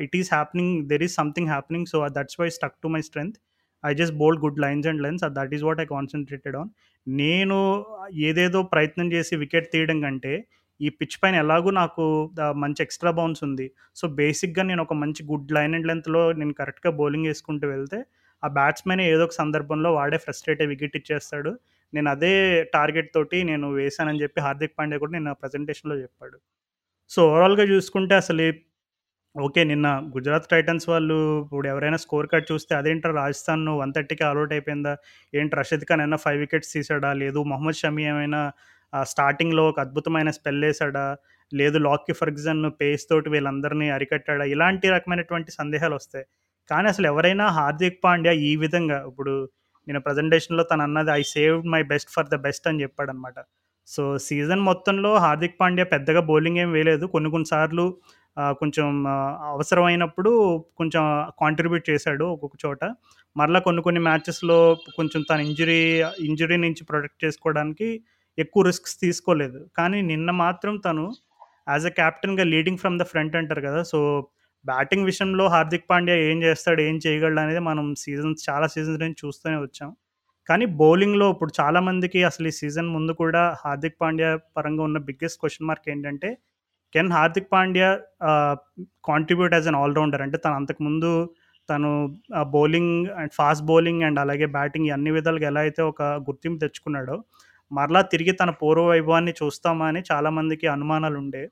Speaker 1: it is happening there is something happening so that's why stuck to my strength I just bowled good lines and lengths that is what I concentrated on నేను ఏదేదో ప్రయత్నం చేసి వికెట్ తీయడం కంటే ఈ పిచ్ పైన ఎలాగూ నాకు మంచి ఎక్స్ట్రా బౌన్స్ ఉంది. సో బేసిక్గా నేను ఒక మంచి గుడ్ లైన్ అండ్ లెంత్లో నేను కరెక్ట్గా బౌలింగ్ వేసుకుంటూ వెళ్తే ఆ బ్యాట్స్మెన్ ఏదో ఒక సందర్భంలో వాడే ఫ్రస్ట్రేట్ వికెట్ ఇచ్చేస్తాడు. నేను అదే టార్గెట్ తోటి నేను వేశానని చెప్పి హార్దిక్ పాండే కూడా నేను ప్రజెంటేషన్లో చెప్పాడు. సో ఓవరాల్గా చూసుకుంటే అసలు ఓకే నిన్న గుజరాత్ టైటన్స్ వాళ్ళు ఇప్పుడు ఎవరైనా స్కోర్ కార్డ్ చూస్తే అదేంటో రాజస్థాన్ వన్ థర్టీకి ఆల్అౌట్ అయిపోయిందా? ఏంటి రషీద్ ఖాన్ ఏమైనా ఫైవ్ వికెట్స్ తీసాడా లేదు మొహమ్మద్ షమీ ఏమైనా స్టార్టింగ్లో ఒక అద్భుతమైన స్పెల్ వేసాడా లేదు లాకీ ఫర్గ్జన్ పేస్ తోటి వీళ్ళందరినీ అరికట్టాడా? ఇలాంటి రకమైనటువంటి సందేహాలు వస్తాయి. కానీ అసలు ఎవరైనా హార్దిక్ పాండ్యా ఈ విధంగా ఇప్పుడు నేను ప్రజెంటేషన్లో తను అన్నది I saved my best for the best అని చెప్పాడనమాట. సో సీజన్ మొత్తంలో హార్దిక్ పాండ్యా పెద్దగా బౌలింగ్ ఏం వేయలేదు. కొన్ని కొన్నిసార్లు కొంచెం అవసరమైనప్పుడు కొంచెం కాంట్రిబ్యూట్ చేశాడు ఒక్కొక్క చోట. మరలా కొన్ని కొన్ని మ్యాచెస్లో కొంచెం తన ఇంజరీ ఇంజరీ నుంచి ప్రొటెక్ట్ చేసుకోవడానికి ఎక్కువ రిస్క్స్ తీసుకోలేదు. కానీ నిన్న మాత్రం తను యాజ్ అ క్యాప్టెన్గా లీడింగ్ ఫ్రమ్ ద ఫ్రంట్ అంటారు కదా! సో బ్యాటింగ్ విషయంలో హార్దిక్ పాండ్యా ఏం చేస్తాడు ఏం చేయగలడు అనేది మనం సీజన్స్ చాలా సీజన్స్ నుంచి చూస్తూనే వచ్చాం. కానీ బౌలింగ్లో ఇప్పుడు చాలామందికి అసలు ఈ సీజన్ ముందు కూడా హార్దిక్ పాండ్యా పరంగా ఉన్న బిగ్గెస్ట్ క్వశ్చన్ మార్క్ ఏంటంటే can Hardik Pandya contribute as an allrounder అంటే తను అంతకుముందు తను bowling and fast bowling and అలాగే బ్యాటింగ్ అన్ని విధాలుగా ఎలా అయితే ఒక గుర్తింపు తెచ్చుకున్నాడో మరలా తిరిగి తన పూర్వ వైభవాన్ని చూస్తామా అని చాలామందికి అనుమానాలు ఉండే.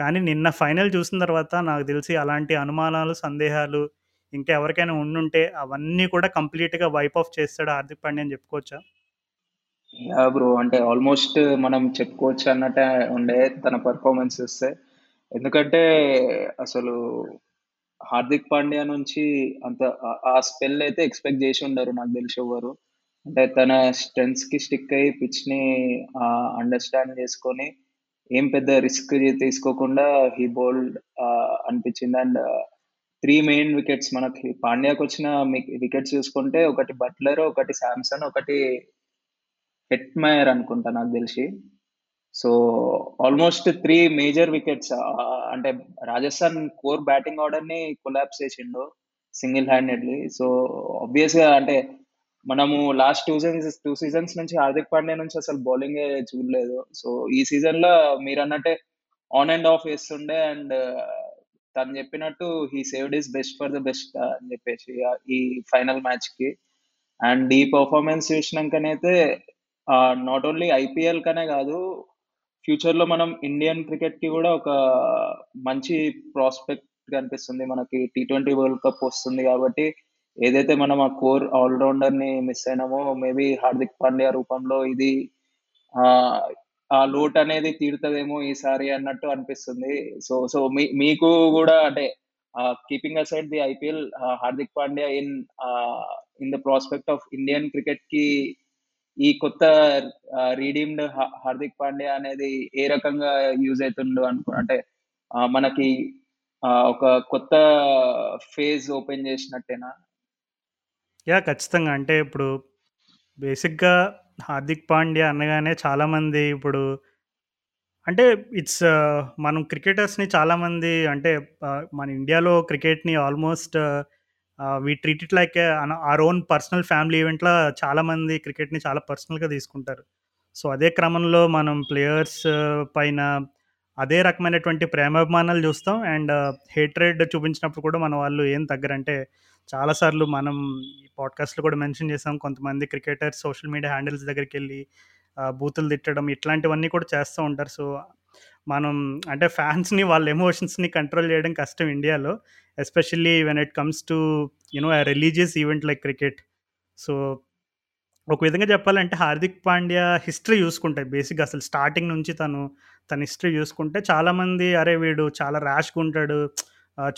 Speaker 1: కానీ నిన్న ఫైనల్ చూసిన తర్వాత నాకు తెలిసి అలాంటి అనుమానాలు సందేహాలు ఇంకా ఎవరికైనా ఉండుంటే అవన్నీ కూడా కంప్లీట్గా వైప్ ఆఫ్ చేస్తాడు హార్దిక్ పాండ్యా అని చెప్పుకోవచ్చా?
Speaker 2: యా బ్రో అంటే ఆల్మోస్ట్ మనం చెప్పుకోవచ్చు అన్నట్టే ఉండే తన పర్ఫార్మెన్స్ చూస్తే ఎందుకంటే అసలు హార్దిక్ పాండ్యా నుంచి అంత ఆ- ఆ స్పెల్ అయితే ఎక్స్పెక్ట్ చేసి ఉండరు నాకు తెలిసి ఎవరు అంటే తన స్ట్రెంగ్స్కి స్టిక్ అయ్యి పిచ్ని అండర్స్టాండ్ చేసుకొని ఏం పెద్ద రిస్క్ తీసుకోకుండా హీ బౌల్డ్ అనిపించింది. అండ్ త్రీ మెయిన్ వికెట్స్ మనకి. పాండ్యాకి వచ్చిన వికెట్స్ చూసుకుంటే ఒకటి బట్లర్ ఒకటి శాంసన్ ఒకటి హెట్మయర్ అనుకుంటా నాకు తెలిసి. So almost three major wickets అంటే రాజస్థాన్ కోర్ బ్యాటింగ్ ఆర్డర్ని కొలాప్స్ చేసిండు సింగిల్ హ్యాండెడ్లీ. సో ఆబ్వియస్గా అంటే మనము last two seasons two seasons నుంచి హార్దిక్ పాండ్యా నుంచి అసలు బౌలింగ్ చూడలేదు. సో ఈ సీజన్లో మీరు అన్నట్టే ఆన్ అండ్ ఆఫ్ వేస్తుండే అండ్ తను చెప్పినట్టు he saved his best for the best అని చెప్పేసి ఈ ఫైనల్ మ్యాచ్కి అండ్ ఈ పర్ఫార్మెన్స్ చూసినాకనైతే నాట్ ఓన్లీ ఐపీఎల్ కనే కాదు ఫ్యూచర్లో మనం ఇండియన్ క్రికెట్కి కూడా ఒక మంచి ప్రాస్పెక్ట్ కనిపిస్తుంది. మనకి టీ ట్వంటీ వరల్డ్ కప్ వస్తుంది కాబట్టి ఏదైతే మనం ఆ కోర్ ఆల్రౌండర్ని మిస్ అయినామో మేబీ హార్దిక్ పాండ్యా రూపంలో ఇది ఆ ఆ లోట్ అనేది తీరుతుందేమో ఈసారి అన్నట్టు అనిపిస్తుంది. సో సో మీ మీకు కూడా అంటే keeping aside the IPL Hardik Pandya in in the prospect of Indian క్రికెట్కి ఈ కొత్త రీడీమ్డ్ హార్దిక్ పాండ్యా అనేది ఏ రకంగా యూజ్ అవుతుందో అనుకో అంటే మనకి ఒక కొత్త ఫేజ్ ఓపెన్ చేసినట్టేనా?
Speaker 1: యా ఖచ్చితంగా. అంటే ఇప్పుడు బేసిక్గా హార్దిక్ పాండ్యా అనగానే చాలామంది ఇప్పుడు అంటే ఇట్స్ మనం క్రికెటర్స్ని చాలామంది అంటే మన ఇండియాలో క్రికెట్ని almost we treat it like our own personal family ఈవెంట్లో చాలామంది క్రికెట్ని చాలా పర్సనల్గా తీసుకుంటారు. సో అదే క్రమంలో మనం ప్లేయర్స్ పైన అదే రకమైనటువంటి ప్రేమాభిమానాలు చూస్తాం. అండ్ హేట్రేడ్ చూపించినప్పుడు కూడా మన వాళ్ళు ఏం తగ్గరంటే చాలాసార్లు మనం ఈ పాడ్కాస్ట్లో కూడా మెన్షన్ చేసాం. కొంతమంది క్రికెటర్స్ సోషల్ మీడియా హ్యాండిల్స్ దగ్గరికి వెళ్ళి బూతులు తిట్టడం ఇట్లాంటివన్నీ కూడా చేస్తూ ఉంటారు. సో మనం అంటే ఫ్యాన్స్ని వాళ్ళ ఎమోషన్స్ని కంట్రోల్ చేయడం కష్టం ఇండియాలో especially when it comes to you know religious event like cricket so ఒక విధంగా చెప్పాలంటే హార్దిక్ పాండ్యా హిస్టరీ చూసుకుంటే బేసిక్గా అసలు స్టార్టింగ్ నుంచి తను తన హిస్టరీ చూసుకుంటే చాలామంది అరే వీడు చాలా ర్యాష్గా ఉంటాడు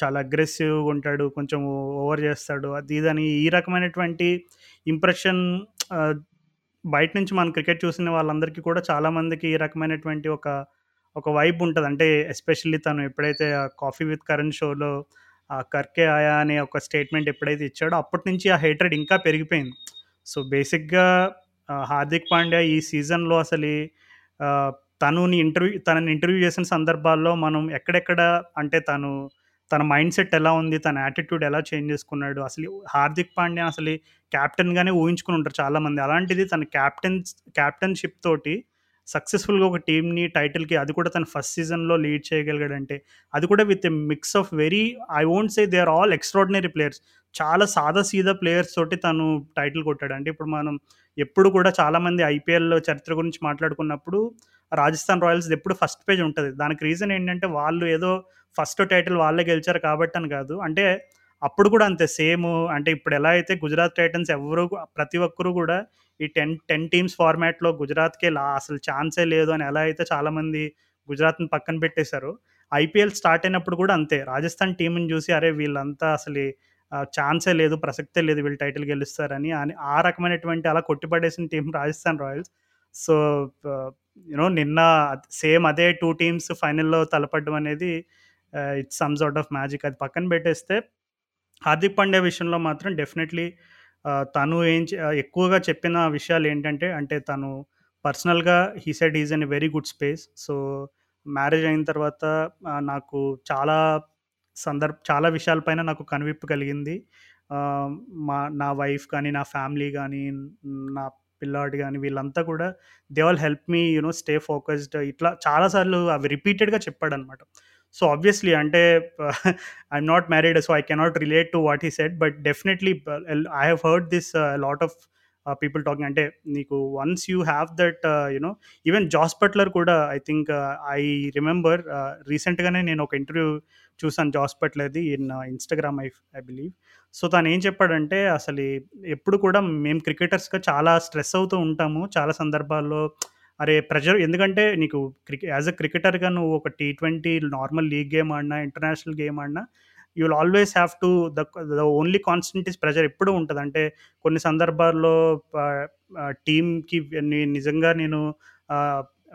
Speaker 1: చాలా అగ్రెసివ్గా ఉంటాడు కొంచెం ఓవర్ చేస్తాడు. అది ఇదని ఈ రకమైనటువంటి ఇంప్రెషన్ బయట నుంచి మనం క్రికెట్ చూసిన వాళ్ళందరికీ కూడా చాలామందికి ఈ రకమైనటువంటి ఒక ఒక వైబ్ ఉంటుంది. అంటే ఎస్పెషల్లీ తను ఎప్పుడైతే కాఫీ విత్ కరణ్ షోలో కర్కే ఆయా అనే ఒక స్టేట్మెంట్ ఎప్పుడైతే ఇచ్చాడో అప్పటి నుంచి ఆ హేట్రెడ్ ఇంకా పెరిగిపోయింది. సో బేసిక్గా హార్దిక్ పాండ్యా ఈ సీజన్లో అసలు తనుని ఇంటర్వ్యూ తనని ఇంటర్వ్యూ చేసిన సందర్భాల్లో మనం ఎక్కడెక్కడ అంటే తను తన మైండ్ సెట్ ఎలా ఉంది తన యాటిట్యూడ్ ఎలా చేంజ్ చేసుకున్నాడు అసలు హార్దిక్ పాండ్యా అసలు క్యాప్టెన్గానే ఊహించుకుని ఉంటారు చాలామంది. అలాంటిది తన క్యాప్టెన్ క్యాప్టెన్షిప్ తోటి సక్సెస్ఫుల్గా ఒక టీంని టైటిల్కి అది కూడా తన ఫస్ట్ సీజన్లో లీడ్ చేయగలిగాడంటే అది కూడా with a mix of very I won't say they are all extraordinary players చాలా సాదా సీదా ప్లేయర్స్ తోటి తను టైటిల్ కొట్టాడు. అంటే ఇప్పుడు మనం ఎప్పుడు కూడా చాలామంది ఐపీఎల్ చరిత్ర గురించి మాట్లాడుకున్నప్పుడు రాజస్థాన్ రాయల్స్ ఎప్పుడు ఫస్ట్ పేజ్ ఉంటుంది. దానికి రీజన్ ఏంటంటే వాళ్ళు ఏదో ఫస్ట్ టైటిల్ వాళ్ళే గెలిచారు కాబట్టి అని కాదు. అంటే అప్పుడు కూడా అంతే సేమ్. అంటే ఇప్పుడు ఎలా అయితే గుజరాత్ టైటన్స్ ఎవరు ప్రతి ఒక్కరు కూడా ఈ టెన్ టెన్ టీమ్స్ ఫార్మాట్లో గుజరాత్కే లా అసలు ఛాన్సే లేదు అని ఎలా అయితే చాలామంది గుజరాత్ని పక్కన పెట్టేశారు ఐపీఎల్ స్టార్ట్ అయినప్పుడు కూడా అంతే. రాజస్థాన్ టీంని చూసి అరే వీళ్ళంతా అసలు ఛాన్సే లేదు ప్రసక్తే లేదు వీళ్ళు టైటిల్ గెలుస్తారని అని ఆ రకమైనటువంటి అలా కొట్టిపడేసిన team Rajasthan Royals. So you know నిన్న సేమ్ అదే టూ టీమ్స్ ఫైనల్లో తలపడడం అనేది it's some sort of magic. అది పక్కన పెట్టేస్తే హార్దిక్ పాండ్యా విషయంలో మాత్రం డెఫినెట్లీ తను ఏం ఎక్కువగా చెప్పిన విషయాలు ఏంటంటే అంటే తను పర్సనల్గా he said is in very good space. So marriage అయిన తర్వాత నాకు చాలా సందర్భ చాలా విషయాలపైన నాకు కనువిప్పు కలిగింది. మా నా వైఫ్ కానీ, నా ఫ్యామిలీ కానీ నా పిల్లాడు కానీ వీళ్ళంతా కూడా they all help me you know stay focused. ఇట్లా చాలా సార్లు అవి రిపీటెడ్‌గా చెప్పాడనమాట. సో, ఆబ్వియస్‌లీ అంటే I'm not married so, I cannot relate to what he said but definitely I have heard this lot of people talking అంటే నీకు once you have that you know even Jos Buttler కూడా I think I remember రీసెంట్‌గానే నేను ఒక interview చూసాను Jos బట్లర్‌ది in Instagram I I believe. So, తను ఏం చెప్పాడంటే అసలు ఎప్పుడు కూడా మేము క్రికెటర్స్‌గా చాలా స్ట్రెస్ అవుతూ ఉంటాము. చాలా సందర్భాల్లో అరే! ప్రెజర్ ఎందుకంటే నీకు క్రికెట్ యాజ్ అ క్రికెటర్‌గా నువ్వు ఒక టీ20 నార్మల్ లీగ్ గేమ్ ఆడినా, ఇంటర్నేషనల్ గేమ్ ఆడినా you will always have to the the only constant is pressure ఎప్పుడూ ఉంటుంది అంటే కొన్ని సందర్భాల్లో టీమ్‌కి నిజంగా నేను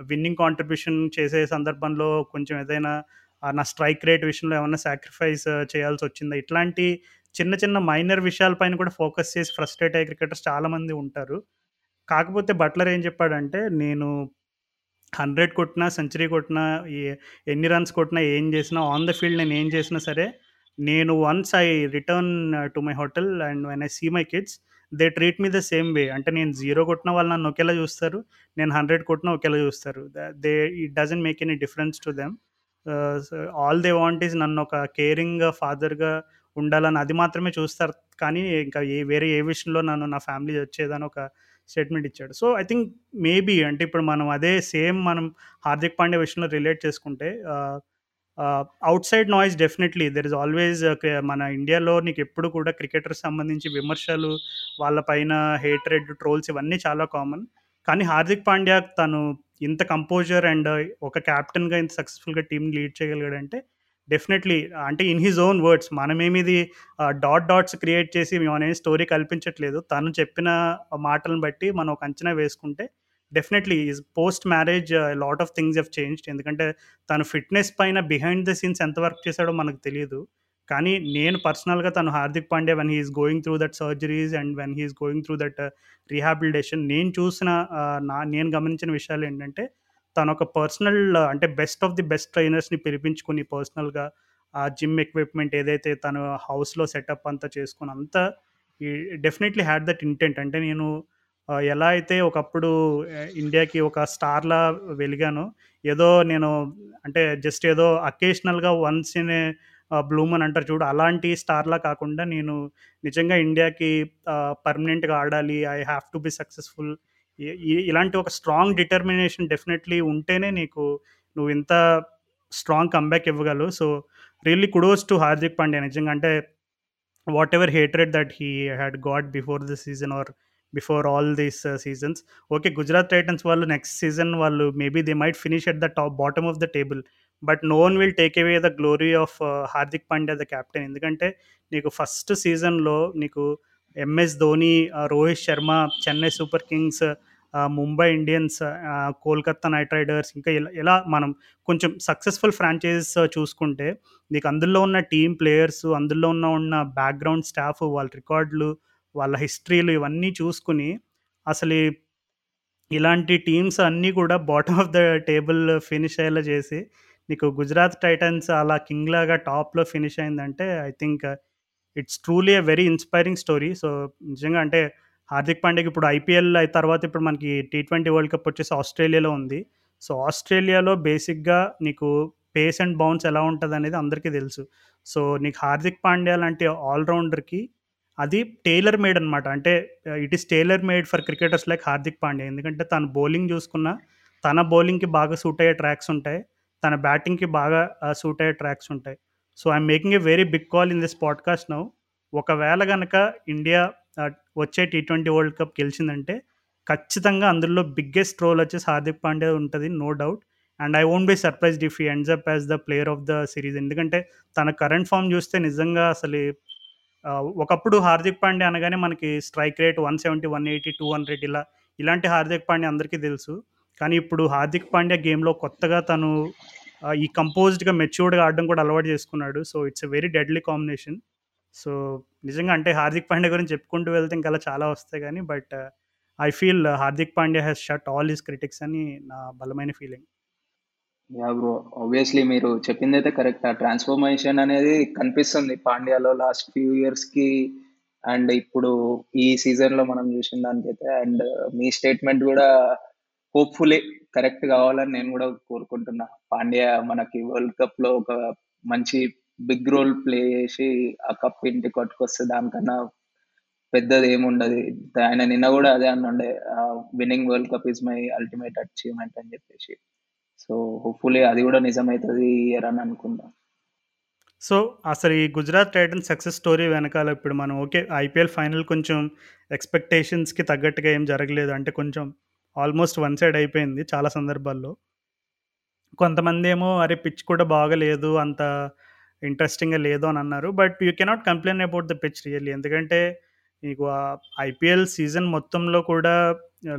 Speaker 1: విన్నింగ్ కాంట్రిబ్యూషన్ చేసే సందర్భంలో కొంచెం ఏదైనా నా స్ట్రైక్ రేట్ విషయంలో ఏమైనా సాక్రిఫైస్ చేయాల్సొచ్చిందా? ఇట్లాంటి చిన్న చిన్న మైనర్ విషయాలపైన కూడా ఫోకస్ చేసి ఫ్రస్ట్రేట్ అయ్యే క్రికెటర్స్ చాలామంది ఉంటారు. కాకపోతే బట్లర్ ఏం చెప్పాడంటే నేను 100 కొట్టినా, సెంచరీ కొట్టినా, ఎన్ని రన్స్ కొట్టినా, ఏం చేసినా ఆన్ ద ఫీల్డ్ నేను ఏం చేసినా సరే, నేను once I return to my hotel and when I see my kids they treat me the same way. అంటే నేను జీరో కొట్టిన వాళ్ళు నన్ను ఒకేలా చూస్తారు. నేను 100 కొట్టినా ఒకేలా చూస్తారు. The they it doesn't make any difference to them. So all they want is నన్ను ఒక కేరింగ్ ఫాదర్‌గా ఉండాలని అది మాత్రమే చూస్తారు. కానీ ఇంకా ఏ వేరే ఏ విషయంలో నన్ను నా ఫ్యామిలీ వచ్చేదని ఒక స్టేట్మెంట్ ఇచ్చాడు. సో, ఐ థింక్ మేబీ అంటే ఇప్పుడు మనం అదే సేమ్ మనం హార్దిక్ పాండ్యా విషయంలో రిలేట్ చేసుకుంటే outside noise definitely there is always మన ఇండియాలో నీకు ఎప్పుడు కూడా క్రికెటర్ సంబంధించి విమర్శలు, వాళ్ళ పైన హేట్రెడ్, ట్రోల్స్ ఇవన్నీ చాలా కామన్. కానీ హార్దిక్ పాండ్యా తను ఇంత కంపోజర్ అండ్ ఒక క్యాప్టెన్గా ఇంత సక్సెస్‌ఫుల్‌గా టీమ్‌ని లీడ్ చేయగలిగాడంటే డెఫినెట్‌లీ uh, అంటే ఇన్ హిజ్ ఓన్ వర్డ్స్ మనమేమిది డాట్ డాట్స్ క్రియేట్ చేసి మేమనేది స్టోరీ కల్పించట్లేదు. తను చెప్పిన మాటలను బట్టి మనం ఒక అంచనా వేసుకుంటే definitely is post marriage lot of things have changed. ఎందుకంటే తను ఫిట్‌నెస్ పైన బిహైండ్ ద సీన్స్ ఎంత వర్క్ చేశాడో మనకు తెలియదు కానీ నేను పర్సనల్‌గా తను Hardik Pandya when he's going through that surgeries and when he's going through that rehabilitation నేను చూసిన నా నేను గమనించిన విషయాలు ఏంటంటే తన ఒక పర్సనల్ అంటే బెస్ట్ ఆఫ్ ది బెస్ట్ ట్రైనర్స్‌ని పిలిపించుకుని పర్సనల్‌గా ఆ జిమ్ ఎక్విప్‌మెంట్ ఏదైతే తను హౌస్‌లో సెటప్ అంతా చేసుకుని అంతా ఈ డెఫినెట్‌లీ హ్యాడ్ దట్ ఇంటెంట్. అంటే నేను ఎలా అయితే ఒకప్పుడు ఇండియాకి ఒక స్టార్‌లా వెలిగానో, ఏదో నేను అంటే జస్ట్ ఏదో అకేషనల్‌గా వన్స్ ఇన్ ఏ ఆహ్, అంటారు చూడు అలాంటి స్టార్‌లా కాకుండా నేను నిజంగా ఇండియాకి పర్మనెంట్‌గా ఆడాలి. I have to be successful ఇలాంటి ఒక స్ట్రాంగ్ డిటర్మినేషన్ డెఫినెట్‌లీ ఉంటేనే నీకు నువ్వు ఇంత strong comeback ఇవ్వగలవు. So, really kudos to Hardik Pandya నిజంగా అంటే ever hatred that he had got before this season or before all these seasons. Okay. Gujarat Titans వాళ్ళు next season వాళ్ళు maybe they might finish at the top bottom of the table. But no one will take away the glory of Hardik Pandya the captain. ఎందుకంటే నీకు first సీజన్‌లో నీకు MS Dhoni, Rohit Sharma, Chennai Super Kings, Mumbai Indians, Kolkata Knight Riders ఇంకా ఇలా ఇలా మనం కొంచెం successful franchises చూసుకుంటే నీకు అందులో ఉన్న టీం ప్లేయర్స్, అందులో ఉన్న ఉన్న బ్యాక్‌గ్రౌండ్ స్టాఫ్ వాళ్ళ రికార్డులు, వాళ్ళ హిస్టరీలు ఇవన్నీ చూసుకుని అసలు ఇలాంటి టీమ్స్ అన్నీ కూడా bottom of the table finish అయ్యేలా చేసి నీకు గుజరాత్ టైటన్స్ అలా కింగ్ లాగా టాప్‌లో ఫినిష్ అయిందంటే I think it's truly a very inspiring story. So, నిజంగా అంటే హార్దిక్ పాండ్యాకి ఇప్పుడు ఐపీఎల్ తర్వాత ఇప్పుడు మనకి టీ20 వరల్డ్ కప్ వచ్చేసి ఆస్ట్రేలియాలో ఉంది. సో, ఆస్ట్రేలియాలో బేసిక్‌గా నీకు పేస్ అండ్ బౌన్స్ ఎలా ఉంటదనేది అందరికీ తెలుసు. సో, నీకు హార్దిక్ పాండ్యా లాంటి ఆల్రౌండర్కి అది టైలర్ మేడ్ అనమాట. అంటే it is tailor made for cricketers like Hardik Pandya. ఎందుకంటే తను బౌలింగ్ చూసుకున్నా తన బౌలింగ్‌కి బాగా సూట్ అయ్యే ట్రాక్స్ ఉంటాయి. తన బ్యాటింగ్‌కి బాగా uh, సూట్ అయ్యే ట్రాక్స్ ఉంటాయి. So, I'm making a very big call in this podcast now. ఒకవేళ కనుక ఇండియా వచ్చే టీ ట్వంటీ వరల్డ్ కప్ గెలిచిందంటే ఖచ్చితంగా అందులో బిగ్గెస్ట్ రోల్ వచ్చేసి హార్దిక్ పాండే ఉంటుంది no doubt. And I won't be surprise if he ends up as the player of the series ఎందుకంటే తన కరెంట్ ఫార్మ్ చూస్తే నిజంగా అసలు ఒకప్పుడు హార్దిక్ పాండే అనగానే మనకి స్ట్రైక్ రేట్ 170, 180, 200 ఇలా ఇలాంటి హార్దిక్ పాండ్యా అందరికీ తెలుసు. కానీ ఇప్పుడు హార్దిక్ పాండ్యా గేమ్‌లో కొత్తగా తను ఈ కంపోజ్డ్‌గా మెచ్యూర్డ్‌గా ఆడడం కూడా అలవాటు చేసుకున్నాడు. So, it's a very deadly combination. So, నిజంగా అంటే హార్దిక్ పాండ్యా గురించి చెప్పుకుంటూ వెళ్తే ఇంకా అలా చాలా వస్తాయి కానీ but uh, I feel uh, Hardik Pandya has shut all his critics అని నా బలమైన ఫీలింగ్.
Speaker 2: యా బ్రో ఆబ్వియస్లీ మీరు చెప్పింది అయితే కరెక్ట్. ఆ ట్రాన్స్ఫర్మేషన్ అనేది కనిపిస్తుంది పాండ్యాలో లాస్ట్ ఫ్యూ ఇయర్స్కి. అండ్ ఇప్పుడు ఈ సీజన్లో మనం చూసిన దానికైతే అండ్ uh, మీ స్టేట్మెంట్ కూడా హోప్ఫుల్లీ కరెక్ట్ కావాలని నేను కూడా కోరుకుంటున్నా. పాండ్యా మనకి వరల్డ్ కప్లో ఒక మంచి బిగ్ రోల్ ప్లే చేసి ఆ కప్ ఇంటికి కొట్టుకొస్తే దానికన్నా పెద్దది ఏముండదు. ఆయన నిన్న కూడా అదే అన్నుండే winning world cup is my ultimate achievement అని చెప్పేసి. సో హోప్ఫుల్లీ అది కూడా నిజమవుతుంది ఇయర్ అని అనుకుందాం.
Speaker 1: సో అసలు ఈ గుజరాత్ టైటన్స్ సక్సెస్ స్టోరీ వెనకాల ఇప్పుడు మనం ఓకే ఐపీఎల్ ఫైనల్ కొంచెం ఎక్స్పెక్టేషన్స్కి తగ్గట్టుగా ఏం జరగలేదు. అంటే కొంచెం ఆల్మోస్ట్ వన్ సైడ్ అయిపోయింది చాలా సందర్భాల్లో. కొంతమంది ఏమో అరే పిచ్ కూడా బాగలేదు అంత ఇంట్రెస్టింగ్గా లేదు అని అన్నారు. But you cannot complain about the pitch really ఎందుకంటే నీకు ఐపీఎల్ సీజన్ మొత్తంలో కూడా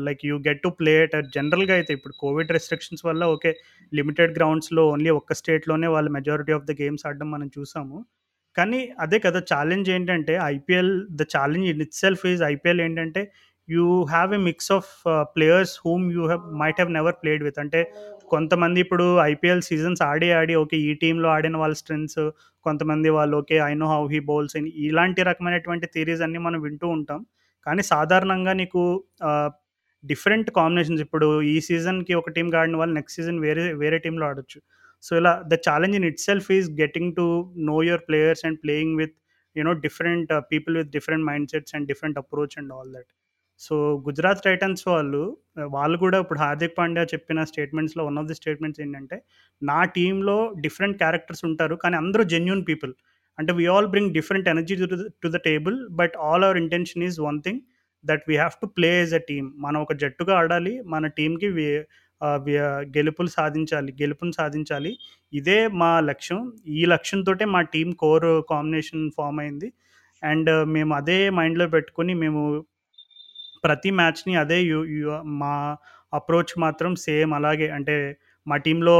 Speaker 1: like you get to play at జనరల్గా అయితే ఇప్పుడు కోవిడ్ రెస్ట్రిక్షన్స్ వల్ల ఓకే లిమిటెడ్ గ్రౌండ్స్లో ఓన్లీ ఒక్క స్టేట్లోనే వాళ్ళు మెజారిటీ ఆఫ్ ద గేమ్స్ ఆడడం మనం చూసాము. కానీ అదే కదా ఛాలెంజ్ ఏంటంటే IPL the challenge in itself is IPL ఏంటంటే you have a mix of players whom you have might have never played with అంటే కొంతమంది ఇప్పుడు ఐపీఎల్ సీజన్స్ ఆడి ఆడి ఓకే ఈ టీంలో ఆడిన వాళ్ళ స్ట్రెంగ్స్ కొంతమంది వాళ్ళు okay I know how he bowls అని ఇలాంటి రకమైనటువంటి థీరీస్ అన్ని మనం వింటూ ఉంటాం. కానీ సాధారణంగా నీకు డిఫరెంట్ కాంబినేషన్స్ ఇప్పుడు ఈ సీజన్కి ఒక టీం ఆడిన వాళ్ళు నెక్స్ట్ సీజన్ వేరే వేరే టీంలో ఆడొచ్చు. సో ఇలా the challenge in itself is getting to know your players and playing with you know different people with different mindsets and different approach and all that so Gujarat Titans వాళ్ళు వాళ్ళు కూడా ఇప్పుడు హార్దిక్ పాండ్యా చెప్పిన స్టేట్మెంట్స్లో వన్ ఆఫ్ ది స్టేట్మెంట్స్ ఏంటంటే నా టీంలో different characters ఉంటారు కానీ అందరూ జెన్యున్ పీపుల్ అంటే we all bring different energy to the table but all our intention is one thing that we have to play as a team మనం ఒక జట్టుగా ఆడాలి మన టీంకి గెలుపులు సాధించాలి గెలుపును సాధించాలి. ఇదే మా లక్ష్యం. ఈ లక్ష్యంతో మా టీం కోర్ కాంబినేషన్ ఫామ్ అయింది. అండ్ మేము అదే మైండ్లో పెట్టుకుని మేము ప్రతి మ్యాచ్ని అదే మా అప్రోచ్ మాత్రం సేమ్ అలాగే. అంటే మా టీంలో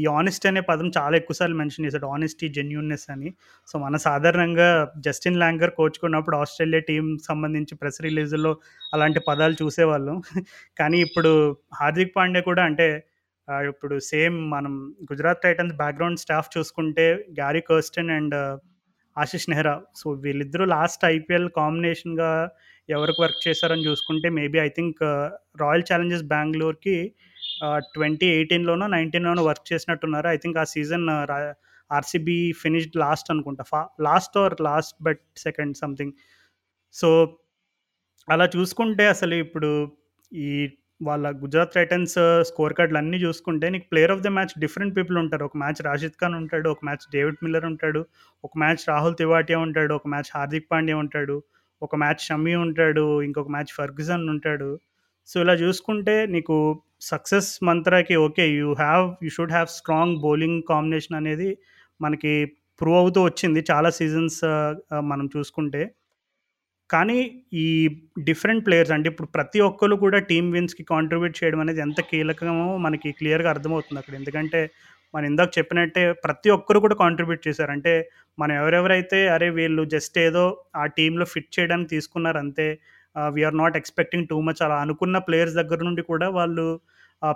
Speaker 1: ఈ ఆనెస్ట్ అనే పదం చాలా ఎక్కువసార్లు మెన్షన్ చేశాడు. ఆనెస్టీ జెన్యున్నెస్ అని. సో మన సాధారణంగా జస్టిన్ ల్యాంగర్ కోచుకున్నప్పుడు ఆస్ట్రేలియా టీం సంబంధించి ప్రెస్ రిలీజుల్లో అలాంటి పదాలు చూసేవాళ్ళం. కానీ ఇప్పుడు హార్దిక్ పాండే కూడా అంటే ఇప్పుడు సేమ్ మనం గుజరాత్ టైటన్స్ బ్యాక్గ్రౌండ్ స్టాఫ్ చూసుకుంటే Gary Kirsten and Ashish Nehra. So వీళ్ళిద్దరూ లాస్ట్ ఐపీఎల్ కాంబినేషన్గా ఎవరికి వర్క్ చేశారని చూసుకుంటే maybe I think Royal Challengers బెంగళూరుకి ట్వంటీ ఎయిటీన్లోనో నైన్టీన్లోనో వర్క్ చేసినట్టున్నారు. ఐ థింక్ ఆ సీజన్ ఆర్సీబీ ఫినిష్డ్ లాస్ట్ అనుకుంటా. ఫా last or last but second something. So అలా చూసుకుంటే అసలు ఇప్పుడు ఈ వాళ్ళ గుజరాత్ టైటన్స్ స్కోర్ కార్డులు అన్నీ చూసుకుంటే నీకు player of the match different people ఉంటారు. ఒక మ్యాచ్ రాషిద్ ఖాన్ ఉంటాడు ఒక మ్యాచ్ డేవిడ్ మిల్లర్ ఉంటాడు ఒక మ్యాచ్ రాహుల్ తివాటియా ఉంటాడు ఒక మ్యాచ్ హార్దిక్ పాండ్యా ఉంటాడు. ఒక మ్యాచ్ షమీ ఉంటాడు ఇంకొక మ్యాచ్ ఫర్గ్జన్ ఉంటాడు. సో ఇలా చూసుకుంటే నీకు success మంత్రాకి okay you have you should have strong bowling combination అనేది మనకి ప్రూవ్ అవుతూ వచ్చింది చాలా సీజన్స్ మనం చూసుకుంటే. కానీ ఈ డిఫరెంట్ ప్లేయర్స్ అంటే ఇప్పుడు ప్రతి ఒక్కరు కూడా టీమ్ విన్స్కి కాంట్రిబ్యూట్ చేయడం అనేది ఎంత కీలకమో మనకి క్లియర్గా అర్థమవుతుంది అక్కడ. ఎందుకంటే మనం ఇందాక చెప్పినట్టే ప్రతి ఒక్కరు కూడా కాంట్రిబ్యూట్ చేశారు. అంటే మనం ఎవరెవరైతే అరే వీళ్ళు జస్ట్ ఏదో ఆ టీంలో ఫిట్ చేయడానికి తీసుకున్నారు అంతే we're not expecting too much అలా అనుకున్న ప్లేయర్స్ దగ్గర నుండి కూడా వాళ్ళు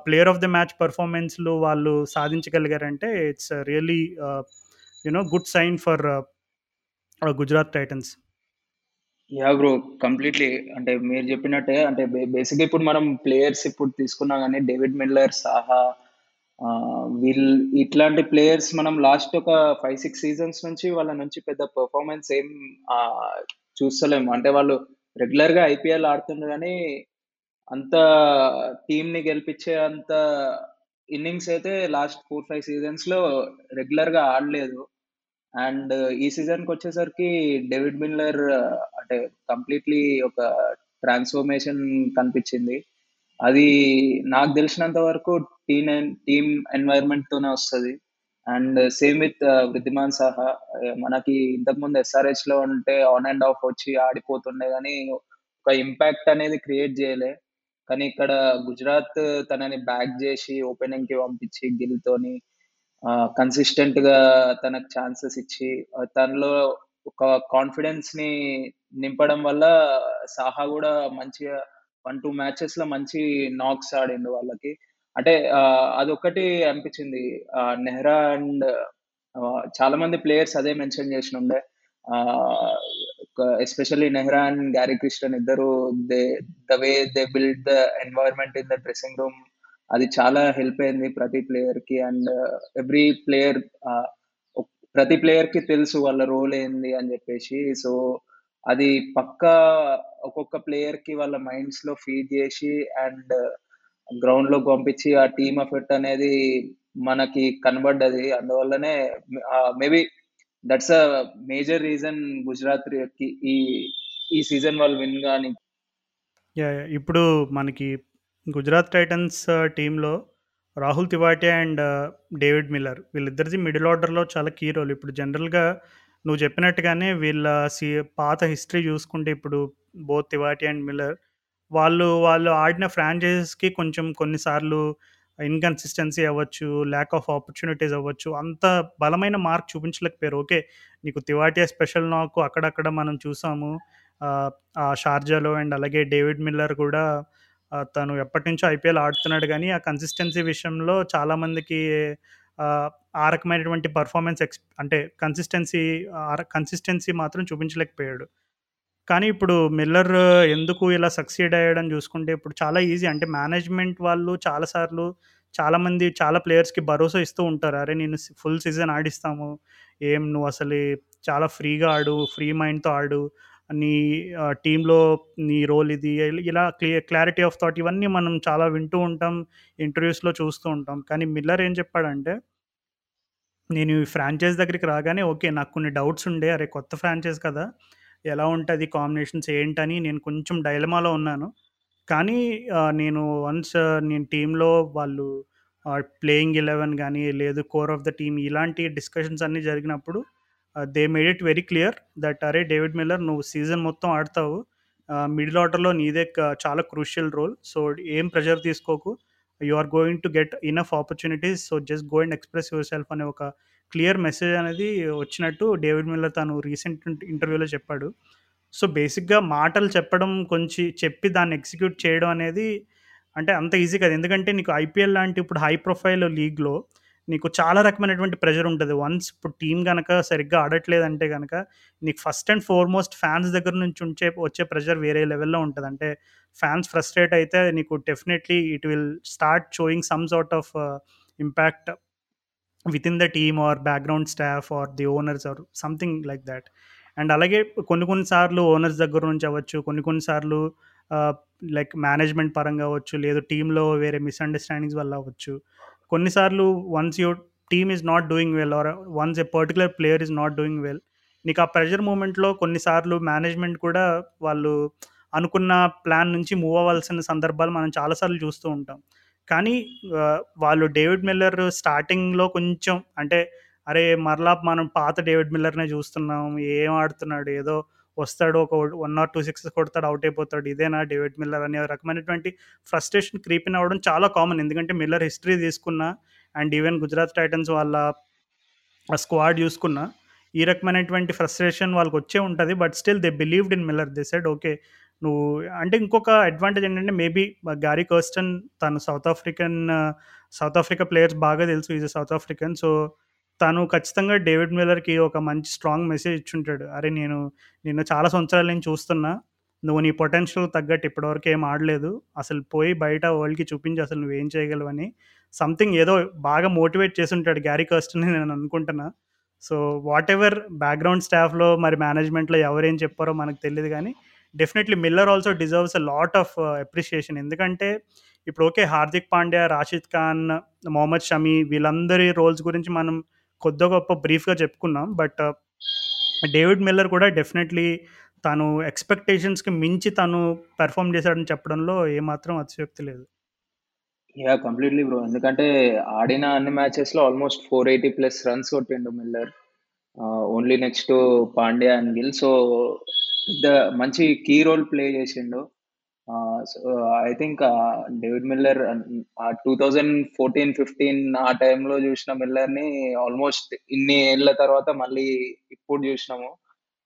Speaker 1: ప్లేయర్ ఆఫ్ ద మ్యాచ్ పర్ఫార్మెన్స్లు వాళ్ళు సాధించగలిగారంటే it's really you know good sign for Gujarat Titans
Speaker 2: yeah bro completely అంటే మీరు చెప్పినట్టే అంటే బేసిక్గా ఇప్పుడు మనం ప్లేయర్స్ ఇప్పుడు తీసుకున్నా కానీ డేవిడ్ మిల్లర్ సాహా వీళ్ళు ఇట్లాంటి ప్లేయర్స్ మనం లాస్ట్ ఒక ఫైవ్ సిక్స్ సీజన్స్ నుంచి వాళ్ళ నుంచి పెద్ద పర్ఫార్మెన్స్ ఏం చూస్తలేము. అంటే వాళ్ళు రెగ్యులర్గా ఐపీఎల్ ఆడుతుండ్రు కానీ అంత టీంని గెలిపించే అంత ఇన్నింగ్స్ అయితే లాస్ట్ ఫోర్ ఫైవ్ సీజన్స్లో రెగ్యులర్గా ఆడలేదు. అండ్ ఈ సీజన్కి వచ్చేసరికి డేవిడ్ మిల్లర్ అంటే కంప్లీట్లీ ఒక ట్రాన్స్ఫర్మేషన్ కనిపించింది. అది నాకు తెలిసినంత వరకు టీమ్ టీమ్ ఎన్వైర్న్మెంట్ తోనే వస్తుంది. And same with Wriddhiman Saha మనకి ఇంతకుముందు ఎస్ఆర్హెచ్లో ఉంటే ఆన్ అండ్ ఆఫ్ వచ్చి ఆడిపోతుండే కానీ ఒక ఇంపాక్ట్ అనేది క్రియేట్ చేయలే. కానీ ఇక్కడ గుజరాత్ తనని బ్యాక్ చేసి ఓపెనింగ్కి పంపించి గిల్ తోని కన్సిస్టెంట్గా తనకు ఛాన్సెస్ ఇచ్చి తనలో ఒక కాన్ఫిడెన్స్ని నింపడం వల్ల సాహా కూడా మంచిగా వన్ టూ మ్యాచెస్లో మంచి నాక్స్ ఆడిండు వాళ్ళకి. అంటే అదొక్కటి అనిపించింది. నెహ్రా అండ్ చాలా మంది ప్లేయర్స్ అదే మెన్షన్ చేసినుండే. ఉండే especially Nehra and Gary Kirsten ఇద్దరు they the way they build the environment in the dressing room అది చాలా హెల్ప్ అయింది ప్రతి ప్లేయర్కి అండ్ ఎవ్రీ ప్లేయర్ ప్రతి ప్లేయర్కి తెలుసు వాళ్ళ రోల్ ఏంది అని చెప్పేసి సో, అది పక్కా ఒక్కొక్క ప్లేయర్కి వాళ్ళ మైండ్స్లో ఫీడ్ చేసి అండ్ గ్రౌండ్‌లోకి పంపించి ఆ టీమ్ ఎఫెక్ట్ అనేది మనకి కనబడ్డది. అందువల్లనే maybe that's a major reason గుజరాత్‌కి ఈ ఈ సీజన్ వాళ్ళు విన్
Speaker 1: కానీ ఇప్పుడు మనకి గుజరాత్ టైటన్స్ టీంలో Rahul Tewatia and uh, David Miller వీళ్ళిద్దరిది middle ఆర్డర్‌లో చాలా కీ రోల్. ఇప్పుడు జనరల్‌గా నువ్వు చెప్పినట్టుగానే వీళ్ళ సి పాత హిస్టరీ చూసుకుంటే ఇప్పుడు బోత్ తివాటి అండ్ మిల్లర్ వాళ్ళు వాళ్ళు ఆడిన ఫ్రాంచైజెస్‌కి కొంచెం కొన్నిసార్లు ఇన్‌కన్సిస్టెన్సీ అవ్వచ్చు, ల్యాక్ ఆఫ్ ఆపర్చునిటీస్ అవ్వచ్చు. అంత బలమైన మార్క్ చూపించలేకపోయారు. ఓకే. నీకు తివాటియా స్పెషల్ నాకు అక్కడక్కడ మనం చూసాము. ఆ షార్జాలో అండ్ అలాగే డేవిడ్ మిల్లర్ కూడా తను తను ఎప్పటినుంచో ఐపీఎల్ ఆడుతున్నాడు కానీ ఆ కన్సిస్టెన్సీ విషయంలో చాలామందికి ఆ రకమైనటువంటి పర్ఫార్మెన్స్ ఎక్స్ అంటే కన్సిస్టెన్సీ కన్సిస్టెన్సీ మాత్రం చూపించలేకపోయాడు. కానీ ఇప్పుడు మిల్లర్ ఎందుకు ఇలా సక్సీడ్ అయ్యాడని చూసుకుంటే ఇప్పుడు చాలా ఈజీ. అంటే మేనేజ్‌మెంట్ వాళ్ళు చాలా సార్లు చాలామంది చాలా ప్లేయర్స్‌కి భరోసా ఇస్తూ ఉంటారు. అరే! నేను ఫుల్ సీజన్ ఆడిస్తాము. ఏం నువ్వు అసలే చాలా ఫ్రీగా ఆడు. ఫ్రీ మైండ్‌తో ఆడు. నీ టీంలో నీ రోల్ ఇది. ఇలా క్లియర్ క్లారిటీ ఆఫ్ థాట్ ఇవన్నీ మనం చాలా వింటూ ఉంటాం. ఇంటర్వ్యూస్‌లో చూస్తూ ఉంటాం. కానీ మిల్లర్ ఏం చెప్పాడంటే నేను ఈ ఫ్రాంచైజ్ దగ్గరికి రాగానే ఓకే. నాకు కొన్ని డౌట్స్ ఉండే. అరే! కొత్త ఫ్రాంచైజ్ కదా! ఎలా ఉంటుంది కాంబినేషన్స్ ఏంటని నేను కొంచెం డైలమాలో ఉన్నాను. కానీ నేను వన్స్ నేను టీంలో వాళ్ళు ప్లేయింగ్ ఎలెవెన్ కానీ లేదు కోర్ ఆఫ్ ద టీమ్ ఇలాంటి డిస్కషన్స్ అన్నీ జరిగినప్పుడు they made it very clear that అరే! డేవిడ్ మిల్లర్ నువ్వు సీజన్ మొత్తం ఆడతావు. మిడిల్ ఆర్డర్‌లో నీదే చాలా క్రూషియల్ రోల్. సో, ఏం pressure తీసుకోకు. You are going to get enough opportunities. So, just go and express yourself అనే ఒక క్లియర్ మెసేజ్ అనేది వచ్చినట్టు డేవిడ్ మిల్లర్ తను రీసెంట్ ఇంటర్వ్యూలో చెప్పాడు. సో, బేసిక్‌గా మాటలు చెప్పడం కొంచెం చెప్పి దాన్ని ఎగ్జిక్యూట్ చేయడం అనేది అంటే అంత ఈజీ కాదు. ఎందుకంటే నీకు ఐపీఎల్ లాంటి ఇప్పుడు హై ప్రొఫైల్ లీగ్‌లో నీకు చాలా రకమైనటువంటి ప్రెషర్ ఉంటుంది వన్స్ ఇప్పుడు టీం కనుక సరిగ్గా ఆడట్లేదంటే కనుక నీకు ఫస్ట్ అండ్ ఫార్‌మోస్ట్ ఫ్యాన్స్ దగ్గర నుంచి ఉంచే వచ్చే ప్రెషర్ వేరే లెవెల్‌లో ఉంటుంది అంటే ఫ్యాన్స్ ఫ్రస్ట్రేట్ అయితే నీకు definitely it will start showing some sort of impact within the team or background staff or the owners or something like that and అలాగే కొన్ని కొన్ని సార్లు ఓనర్స్ దగ్గర నుంచి అవ్వచ్చు. కొన్ని కొన్ని సార్లు లైక్ మేనేజ్‌మెంట్ పరంగా అవ్వచ్చు. లేదు టీంలో వేరే మిస్‌అండర్‌స్టాండింగ్స్ వల్ల అవ్వచ్చు. కొన్నిసార్లు once your team is not doing well or once a particular player is not doing well నీకు ఆ ప్రెషర్ మూమెంట్‌లో కొన్నిసార్లు మేనేజ్‌మెంట్ కూడా వాళ్ళు అనుకున్న ప్లాన్ నుంచి మూవ్ అవ్వాల్సిన సందర్భాలు మనం చాలా సార్లు చూస్తూ ఉంటాం. కానీ వాళ్ళు డేవిడ్ మిల్లర్ స్టార్టింగ్‌లో కొంచెం అంటే అరే! మరలా మనం పాత డేవిడ్ మిల్లర్‌నే చూస్తున్నాం. ఏం ఆడుతున్నాడు ఏదో వస్తాడు ఒక వన్ ఆర్ టూ సిక్స్ కొడతాడు అవుట్ అయిపోతాడు. ఇదేనా డేవిడ్ మిల్లర్ అనే రకమైనటువంటి ఫ్రస్ట్రేషన్ క్రీపిన్ అవ్వడం చాలా కామన్. ఎందుకంటే మిల్లర్ హిస్టరీ తీసుకున్నా అండ్ ఈవెన్ గుజరాత్ టైటన్స్ వాళ్ళ స్క్వాడ్ చూసుకున్నా ఈ రకమైనటువంటి ఫ్రస్ట్రేషన్ వాళ్ళకొచ్చే ఉంటుంది but still they believed in Miller. They said okay. నువ్వు అంటే ఇంకొక అడ్వాంటేజ్ ఏంటంటే మేబీ గ్యారీ కర్స్టన్ తను South African South Africa players బాగా తెలుసు. Is south African. సో, తను ఖచ్చితంగా డేవిడ్ మిల్లర్‌కి ఒక మంచి స్ట్రాంగ్ మెసేజ్ ఇచ్చుంటాడు. అరే! నేను నిన్ను చాలా సంవత్సరాలు నేను చూస్తున్నా. నువ్వు నీ పొటెన్షియల్ తగ్గట్టు ఇప్పటివరకు ఏం ఆడలేదు. అసలు పోయి బయట వరల్డ్‌కి చూపించి అసలు నువ్వేం చేయగలవని. సంథింగ్ ఏదో బాగా మోటివేట్ చేసి ఉంటాడు గ్యారీ కర్స్టన్‌ని నేను అనుకుంటున్నా. సో, వాట్ ఎవర్ బ్యాక్‌గ్రౌండ్ స్టాఫ్‌లో మరి మేనేజ్‌మెంట్‌లో ఎవరేం చెప్పారో మనకు తెలియదు కానీ definitely Miller also deserves a lot of appreciation. ఎందుకంటే ఇప్పుడు ఓకే. హార్దిక్ పాండ్యా, రాషిద్ ఖాన్, మొహమ్మద్ షమీ వీళ్ళందరి రోల్స్ గురించి మనం కొద్ది గొప్ప బ్రీఫ్‌గా చెప్పుకున్నాం. బట్ డేవిడ్ మిల్లర్ కూడా డెఫినెట్‌లీ తను ఎక్స్‌పెక్టేషన్స్‌కి మించి తను పెర్ఫార్మ్ చేశాడని చెప్పడంలో ఏమాత్రం అతిశయోక్తి లేదు.
Speaker 2: Yeah completely bro. ఎందుకంటే ఆడిన అన్ని మ్యాచెస్‌లో ఆల్మోస్ట్ 480 ప్లస్ రన్స్ కొట్టిండు Miller. Only next Pandya and Gill. So, మంచి కీ రోల్ ప్లే చేసిండు. So, I think David Miller two thousand fourteen fifteen ఆ టైంలో చూసిన మిల్లర్‌ని ఆల్మోస్ట్ ఇన్ని ఏళ్ళ తర్వాత మళ్ళీ ఇప్పుడు చూసినాము.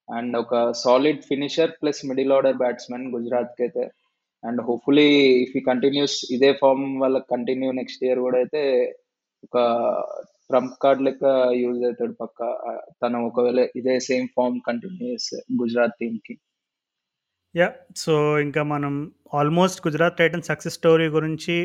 Speaker 2: అండ్ ఒక సాలిడ్ ఫినిషర్ ప్లస్ మిడిల్ ఆర్డర్కి అయితే and hopefully if he continues ఇదే ఫామ్ వాళ్ళకి కంటిన్యూ నెక్స్ట్ ఇయర్ కూడా అయితే ఒక ట్రంప్ కార్డ్ లెక్క యూజ్ అవుతాడు పక్క. తను ఒకవేళ ఇదే సేమ్ ఫామ్ కంటిన్యూ చేస్తే గుజరాత్ టీంకి
Speaker 1: యా సో ఇంకా మనం almost Gujarat Titan success story గురించి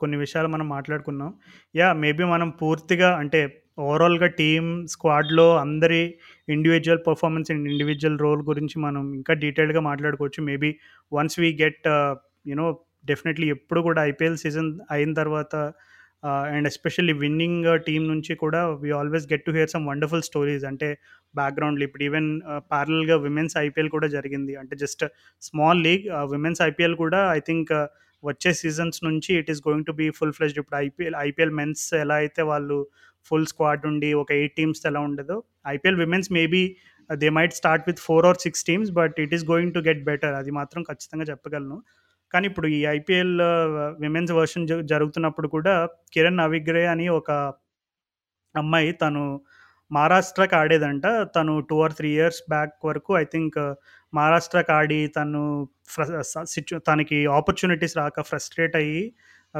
Speaker 1: కొన్ని విషయాలు మనం మాట్లాడుకున్నాం. యా మేబీ మనం పూర్తిగా అంటే ఓవరాల్గా టీమ్ స్క్వాడ్లో అందరి individual performance and individual role గురించి మనం ఇంకా డీటెయిల్గా మాట్లాడుకోవచ్చు. Maybe once we get you know definitely ఎప్పుడు కూడా ఐపీఎల్ సీజన్ అయిన తర్వాత అండ్ ఎస్పెషల్లీ విన్నింగ్ టీం నుంచి కూడా we always get to hear some wonderful stories అంటే బ్యాక్గ్రౌండ్లో ఇప్పుడు ఈవెన్ ప్యారల్గా విమెన్స్ ఐపీఎల్ కూడా జరిగింది. అంటే just small league women's IPL కూడా ఐ థింక్ వచ్చే సీజన్స్ నుంచి it is going to be full fledged ఇప్పుడు ఐపీఎల్ ఐపీఎల్ మెన్స్ ఎలా అయితే వాళ్ళు ఫుల్ స్క్వాడ్ ఉండి ఒక ఎయిట్ టీమ్స్ ఎలా ఉండదో IPL women's maybe they might start with four or six teams but it is going to get better అది మాత్రం ఖచ్చితంగా చెప్పగలను. కానీ ఇప్పుడు ఈ ఐపీఎల్ విమెన్స్ వర్షన్ జరుగుతున్నప్పుడు కూడా కిరణ్ అవిగ్రే అని ఒక అమ్మాయి తను మహారాష్ట్రకి ఆడేదంట. తను two or three years back వరకు ఐ థింక్ మహారాష్ట్రకి ఆడి తను సిచ్యు తనకి ఆపర్చునిటీస్ రాక ఫ్రస్ట్రేట్ అయ్యి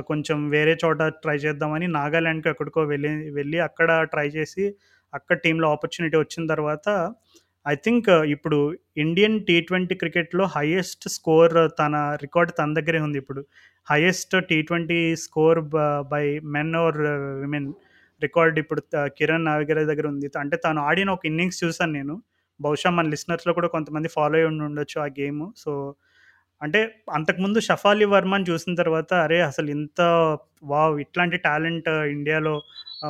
Speaker 1: కొంచెం వేరే చోట ట్రై చేద్దామని నాగాల్యాండ్కి ఎక్కడికో వెళ్ళి వెళ్ళి అక్కడ ట్రై చేసి అక్కడ టీంలో ఆపర్చునిటీ వచ్చిన తర్వాత ఐ థింక్ uh, ఇప్పుడు ఇండియన్ టీ ట్వంటీ క్రికెట్లో హైయెస్ట్ స్కోర్ తన రికార్డ్ తన దగ్గరే ఉంది ఇప్పుడు. Highest T twenty score by men or women record ఇప్పుడు కిరణ్ నావిగర్ దగ్గర ఉంది. అంటే తను ఆడిన ఒక ఇన్నింగ్స్ చూసాను నేను. బహుశా మన లిసనర్స్లో కూడా కొంతమంది ఫాలో అయి ఉండి ఉండొచ్చు ఆ గేమ్ సో అంటే అంతకుముందు షఫాలి వర్మని చూసిన తర్వాత అరే అసలు ఇంత వావ్ ఇట్లాంటి టాలెంట్ ఇండియాలో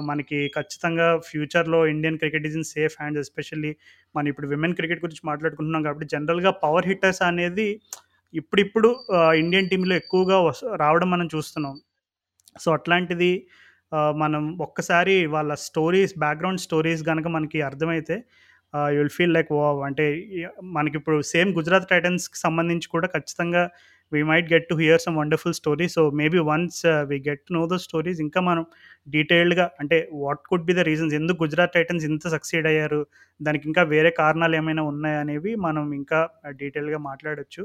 Speaker 1: మనకి ఖచ్చితంగా ఫ్యూచర్లో Indian cricket is in safe hands especially మనం ఇప్పుడు విమెన్ క్రికెట్ గురించి మాట్లాడుకుంటున్నాం కాబట్టి జనరల్గా పవర్ హిట్టర్స్ అనేది ఇప్పుడిప్పుడు ఇండియన్ టీంలో ఎక్కువగా రావడం మనం చూస్తున్నాం. సో అట్లాంటిది మనం ఒక్కసారి వాళ్ళ స్టోరీస్ బ్యాక్గ్రౌండ్ స్టోరీస్ కనుక మనకి అర్థమైతే you will feel like wow అంటే మనకి ఇప్పుడు సేమ్ గుజరాత్ టైటన్స్కి సంబంధించి కూడా ఖచ్చితంగా we might get to hear some wonderful story so maybe once we get to know the stories ఇంకా మనం డీటెయిల్డ్గా అంటే what could be the reasons ఎందుకు గుజరాత్ టైటన్స్ ఇంత సక్సీడ్ అయ్యారు దానికి ఇంకా వేరే కారణాలు ఏమైనా ఉన్నాయనేవి మనం ఇంకా డీటెయిల్గా మాట్లాడచ్చు.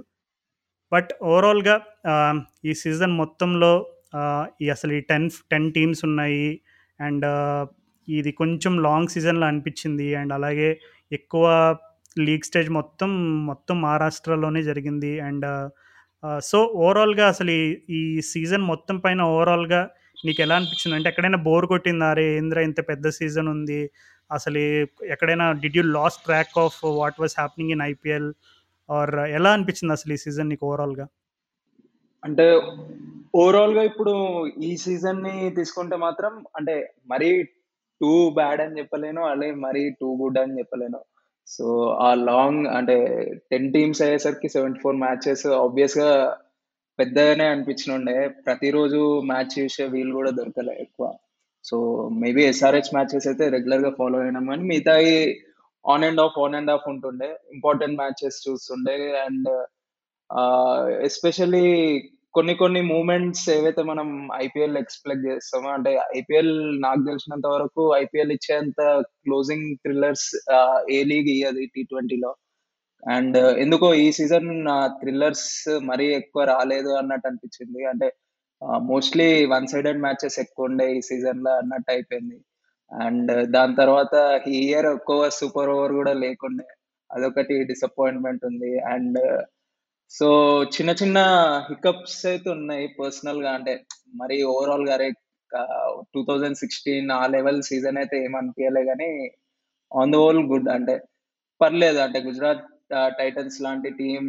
Speaker 1: బట్ ఓవరాల్గా ఈ సీజన్ మొత్తంలో uh, ఈ అసలు ఈ టెన్ టెన్ టీమ్స్ ఉన్నాయి అండ్ uh, ఇది కొంచెం లాంగ్ సీజన్లో అనిపించింది అండ్ అలాగే ఎక్కువ లీగ్ స్టేజ్ మొత్తం మొత్తం మహారాష్ట్రలోనే జరిగింది. అండ్ సో ఓవరాల్గా అసలు ఈ సీజన్ మొత్తం పైన ఓవరాల్గా నీకు ఎలా అనిపించింది? అంటే ఎక్కడైనా బోర్ కొట్టిందా? అరే ఏంద్రా ఇంత పెద్ద సీజన్ ఉంది? అసలు ఎక్కడైనా did you lost track of what was happening in IPL or ఎలా అనిపించింది అసలు ఈ సీజన్ నీకు ఓవరాల్గా?
Speaker 2: అంటే ఓవరాల్గా ఇప్పుడు ఈ సీజన్ని తీసుకుంటే మాత్రం అంటే మరీ టూ బ్యాడ్ అని చెప్పలేను అలాగే మరీ టూ గుడ్ అని చెప్పలేను. సో ఆ లాంగ్ అంటే టెన్ టీమ్స్ అయ్యేసరికి సెవెంటీ ఫోర్ మ్యాచెస్ ఆబ్వియస్గా పెద్దగానే అనిపించినుండే. ప్రతిరోజు మ్యాచ్ చూసే వీలు కూడా దొరకలే ఎక్కువ. సో మేబీ ఎస్ఆర్హెచ్ మ్యాచెస్ అయితే రెగ్యులర్గా ఫాలో అయినాం కానీ మిగతాయి on and off on and off ఉంటుండే. ఇంపార్టెంట్ మ్యాచెస్ చూస్తుండే. అండ్ ఎస్పెషల్లీ కొన్ని కొన్ని మూమెంట్స్ ఏవైతే మనం ఐపీఎల్ ఎక్స్పెక్ట్ చేస్తామో అంటే ఐపీఎల్ నాకు తెలిసినంత వరకు ఐపీఎల్ ఇచ్చేంత క్లోజింగ్ థ్రిల్లర్స్ ఏ లీగ్ ఇయ్యదు టీ ట్వంటీలో. అండ్ ఎందుకో ఈ సీజన్ థ్రిల్లర్స్ మరీ ఎక్కువ రాలేదు అన్నట్టు అనిపించింది. అంటే మోస్ట్లీ వన్ సైడెడ్ మ్యాచెస్ ఎక్కువ ఉండే ఈ సీజన్లో అన్నట్టు అయిపోయింది. అండ్ దాని తర్వాత ఈ ఇయర్ ఎక్కువ సూపర్ ఓవర్ కూడా లేకుండే అదొకటి డిసప్పాయింట్మెంట్ ఉంది. అండ్ సో చిన్న చిన్న హికప్స్ అయితే ఉన్నాయి పర్సనల్గా. అంటే మరి ఓవరాల్గా టూ థౌజండ్ సిక్స్టీన్ ఆ లెవెల్ సీజన్ అయితే ఏమనిపించలే కానీ ఆన్ ద హోల్ గుడ్ అంటే పర్లేదు. అంటే గుజరాత్ టైటన్స్ లాంటి టీం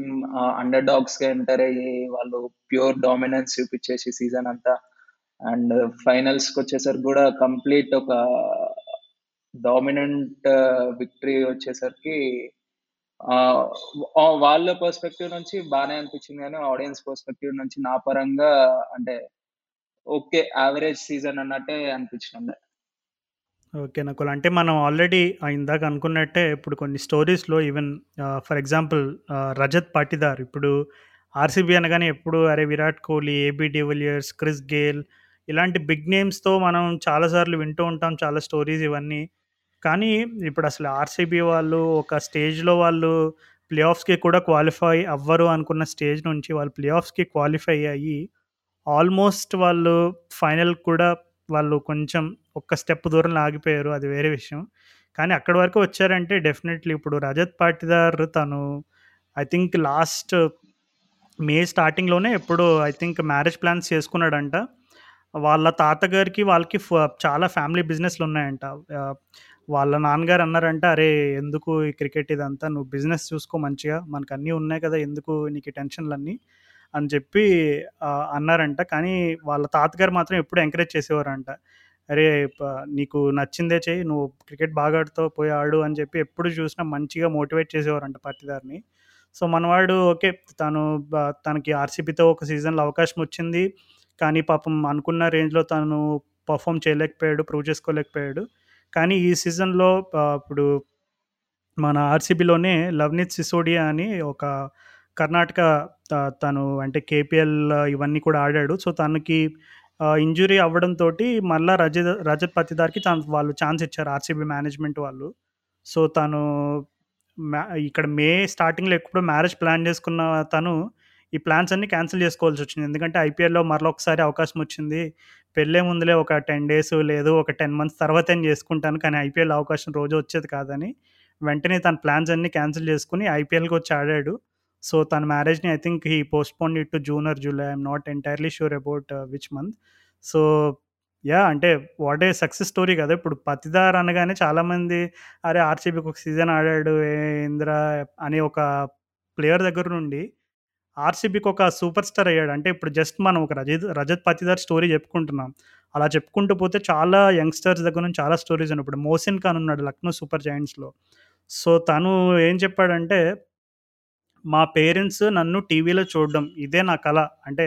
Speaker 2: అండర్ డాగ్స్గా ఎంటర్ అయ్యి వాళ్ళు ప్యూర్ డామినెన్స్ చూపించేసి సీజన్ అంతా. అండ్ ఫైనల్స్కి వచ్చేసరికి కూడా కంప్లీట్ ఒక డామినెంట్ విక్టరీ వచ్చేసరికి వాళ్ళ పర్స్పెక్టివ్ నుంచి బాగానే అనిపించింది కానీ ఆడియన్స్ పర్స్పెక్టివ్ నుంచి నా పరంగా అంటే ఓకే యావరేజ్ సీజన్ అన్నట్టే అనిపించింది
Speaker 1: ఓకే నకుల్. అంటే మనం ఆల్రెడీ ఇందాక అనుకున్నట్టే ఇప్పుడు కొన్ని స్టోరీస్లో even for example Rajat Patidar ఇప్పుడు ఆర్సీబీ అనగానే ఎప్పుడు అరే Virat Kohli AB de Villiers Chris Gayle ఇలాంటి బిగ్ నేమ్స్తో మనం చాలాసార్లు వింటూ ఉంటాం చాలా స్టోరీస్ ఇవన్నీ. కానీ ఇప్పుడు అసలు ఆర్సీబీ వాళ్ళు ఒక స్టేజ్లో వాళ్ళు ప్లే ఆఫ్స్కి కూడా క్వాలిఫై అవ్వరు అనుకున్న స్టేజ్ నుంచి వాళ్ళు ప్లే ఆఫ్స్కి క్వాలిఫై అయ్యి ఆల్మోస్ట్ వాళ్ళు ఫైనల్ కూడా వాళ్ళు కొంచెం ఒక్క స్టెప్ దూరం ఆగిపోయారు. అది వేరే విషయం. కానీ అక్కడి వరకు వచ్చారంటే డెఫినెట్లీ ఇప్పుడు రజత్ పాటిదార్ తను ఐ థింక్ లాస్ట్ మే స్టార్టింగ్లోనే ఎప్పుడు ఐ థింక్ మ్యారేజ్ ప్లాన్స్ చేసుకున్నాడంట. వాళ్ళ తాతగారికి వాళ్ళకి ఫ- చాలా ఫ్యామిలీ బిజినెస్లు ఉన్నాయంట. వాళ్ళ నాన్నగారు అన్నారంట అరే ఎందుకు ఈ క్రికెట్ ఇదంతా? నువ్వు బిజినెస్ చూసుకో మంచిగా. మనకు అన్నీ ఉన్నాయి కదా ఎందుకు నీకు టెన్షన్లు అన్నీ అని చెప్పి అన్నారంట. కానీ వాళ్ళ తాతగారు మాత్రం ఎప్పుడు ఎంకరేజ్ చేసేవారంట. అరే నీకు నచ్చిందే చేయి నువ్వు క్రికెట్ బాగా ఆడుతావు పోయి ఆడు అని చెప్పి ఎప్పుడు చూసినా మంచిగా మోటివేట్ చేసేవారంట పాటిదారిని సో మనవాడు ఓకే తను తనకి ఆర్సీబీతో ఒక సీజన్లో అవకాశం వచ్చింది. కానీ పాపం అనుకున్న రేంజ్లో తను పర్ఫామ్ చేయలేకపోయాడు ప్రూవ్ చేసుకోలేకపోయాడు. కానీ ఈ సీజన్లో ఇప్పుడు మన ఆర్సీబీలోనే లవ్నీత్ సిసోడియా అని ఒక కర్ణాటక తను అంటే కేపీఎల్ ఇవన్నీ కూడా ఆడాడు. సో తనకి ఇంజురీ అవ్వడంతో మళ్ళీ రజత్ రజత్ పతిదార్కి తను వాళ్ళు ఛాన్స్ ఇచ్చారు ఆర్సీబీ మేనేజ్మెంట్ వాళ్ళు. సో తను మ్యా- ఇక్కడ మే స్టార్టింగ్లో ఎప్పుడు మ్యారేజ్ ప్లాన్ చేసుకున్న తను ఈ ప్లాన్స్ అన్ని క్యాన్సిల్ చేసుకోవాల్సి వచ్చింది. ఎందుకంటే ఐపీఎల్లో మరొకసారి అవకాశం వచ్చింది. పెళ్ళే ముందులే ఒక టెన్ డేస్ లేదు ఒక టెన్ మంత్స్ తర్వాత నేను చేసుకుంటాను కానీ ఐపీఎల్ అవకాశం రోజు వచ్చేది కాదని వెంటనే తన ప్లాన్స్ అన్ని క్యాన్సిల్ చేసుకుని ఐపీఎల్కి వచ్చి ఆడాడు. సో తన మ్యారేజ్ని I think he postpone it to June or July I'm not entirely sure about which month so yeah అంటే వాట్ ఏ సక్సెస్ స్టోరీ కదా. ఇప్పుడు పతిదార్ అనగానే చాలామంది అరే ఆర్సీబీకి ఒక సీజన్ ఆడాడు ఇందిరా అనే ఒక ప్లేయర్ దగ్గర నుండి ఆర్సీబీకి ఒక సూపర్ స్టార్ అయ్యాడు. అంటే ఇప్పుడు జస్ట్ మనం ఒక రజత్ రజత్ పతిదార్ స్టోరీ చెప్పుకుంటున్నాం. అలా చెప్పుకుంటూ పోతే చాలా యంగ్స్టర్స్ దగ్గర నుంచి చాలా స్టోరీస్ ఉన్నాయి. ఇప్పుడు మోసిన్ ఖాన్ ఉన్నాడు లక్నో సూపర్ జాయింట్స్లో సో తను ఏం చెప్పాడంటే మా పేరెంట్స్ నన్ను టీవీలో చూడడం ఇదే నా కళ. అంటే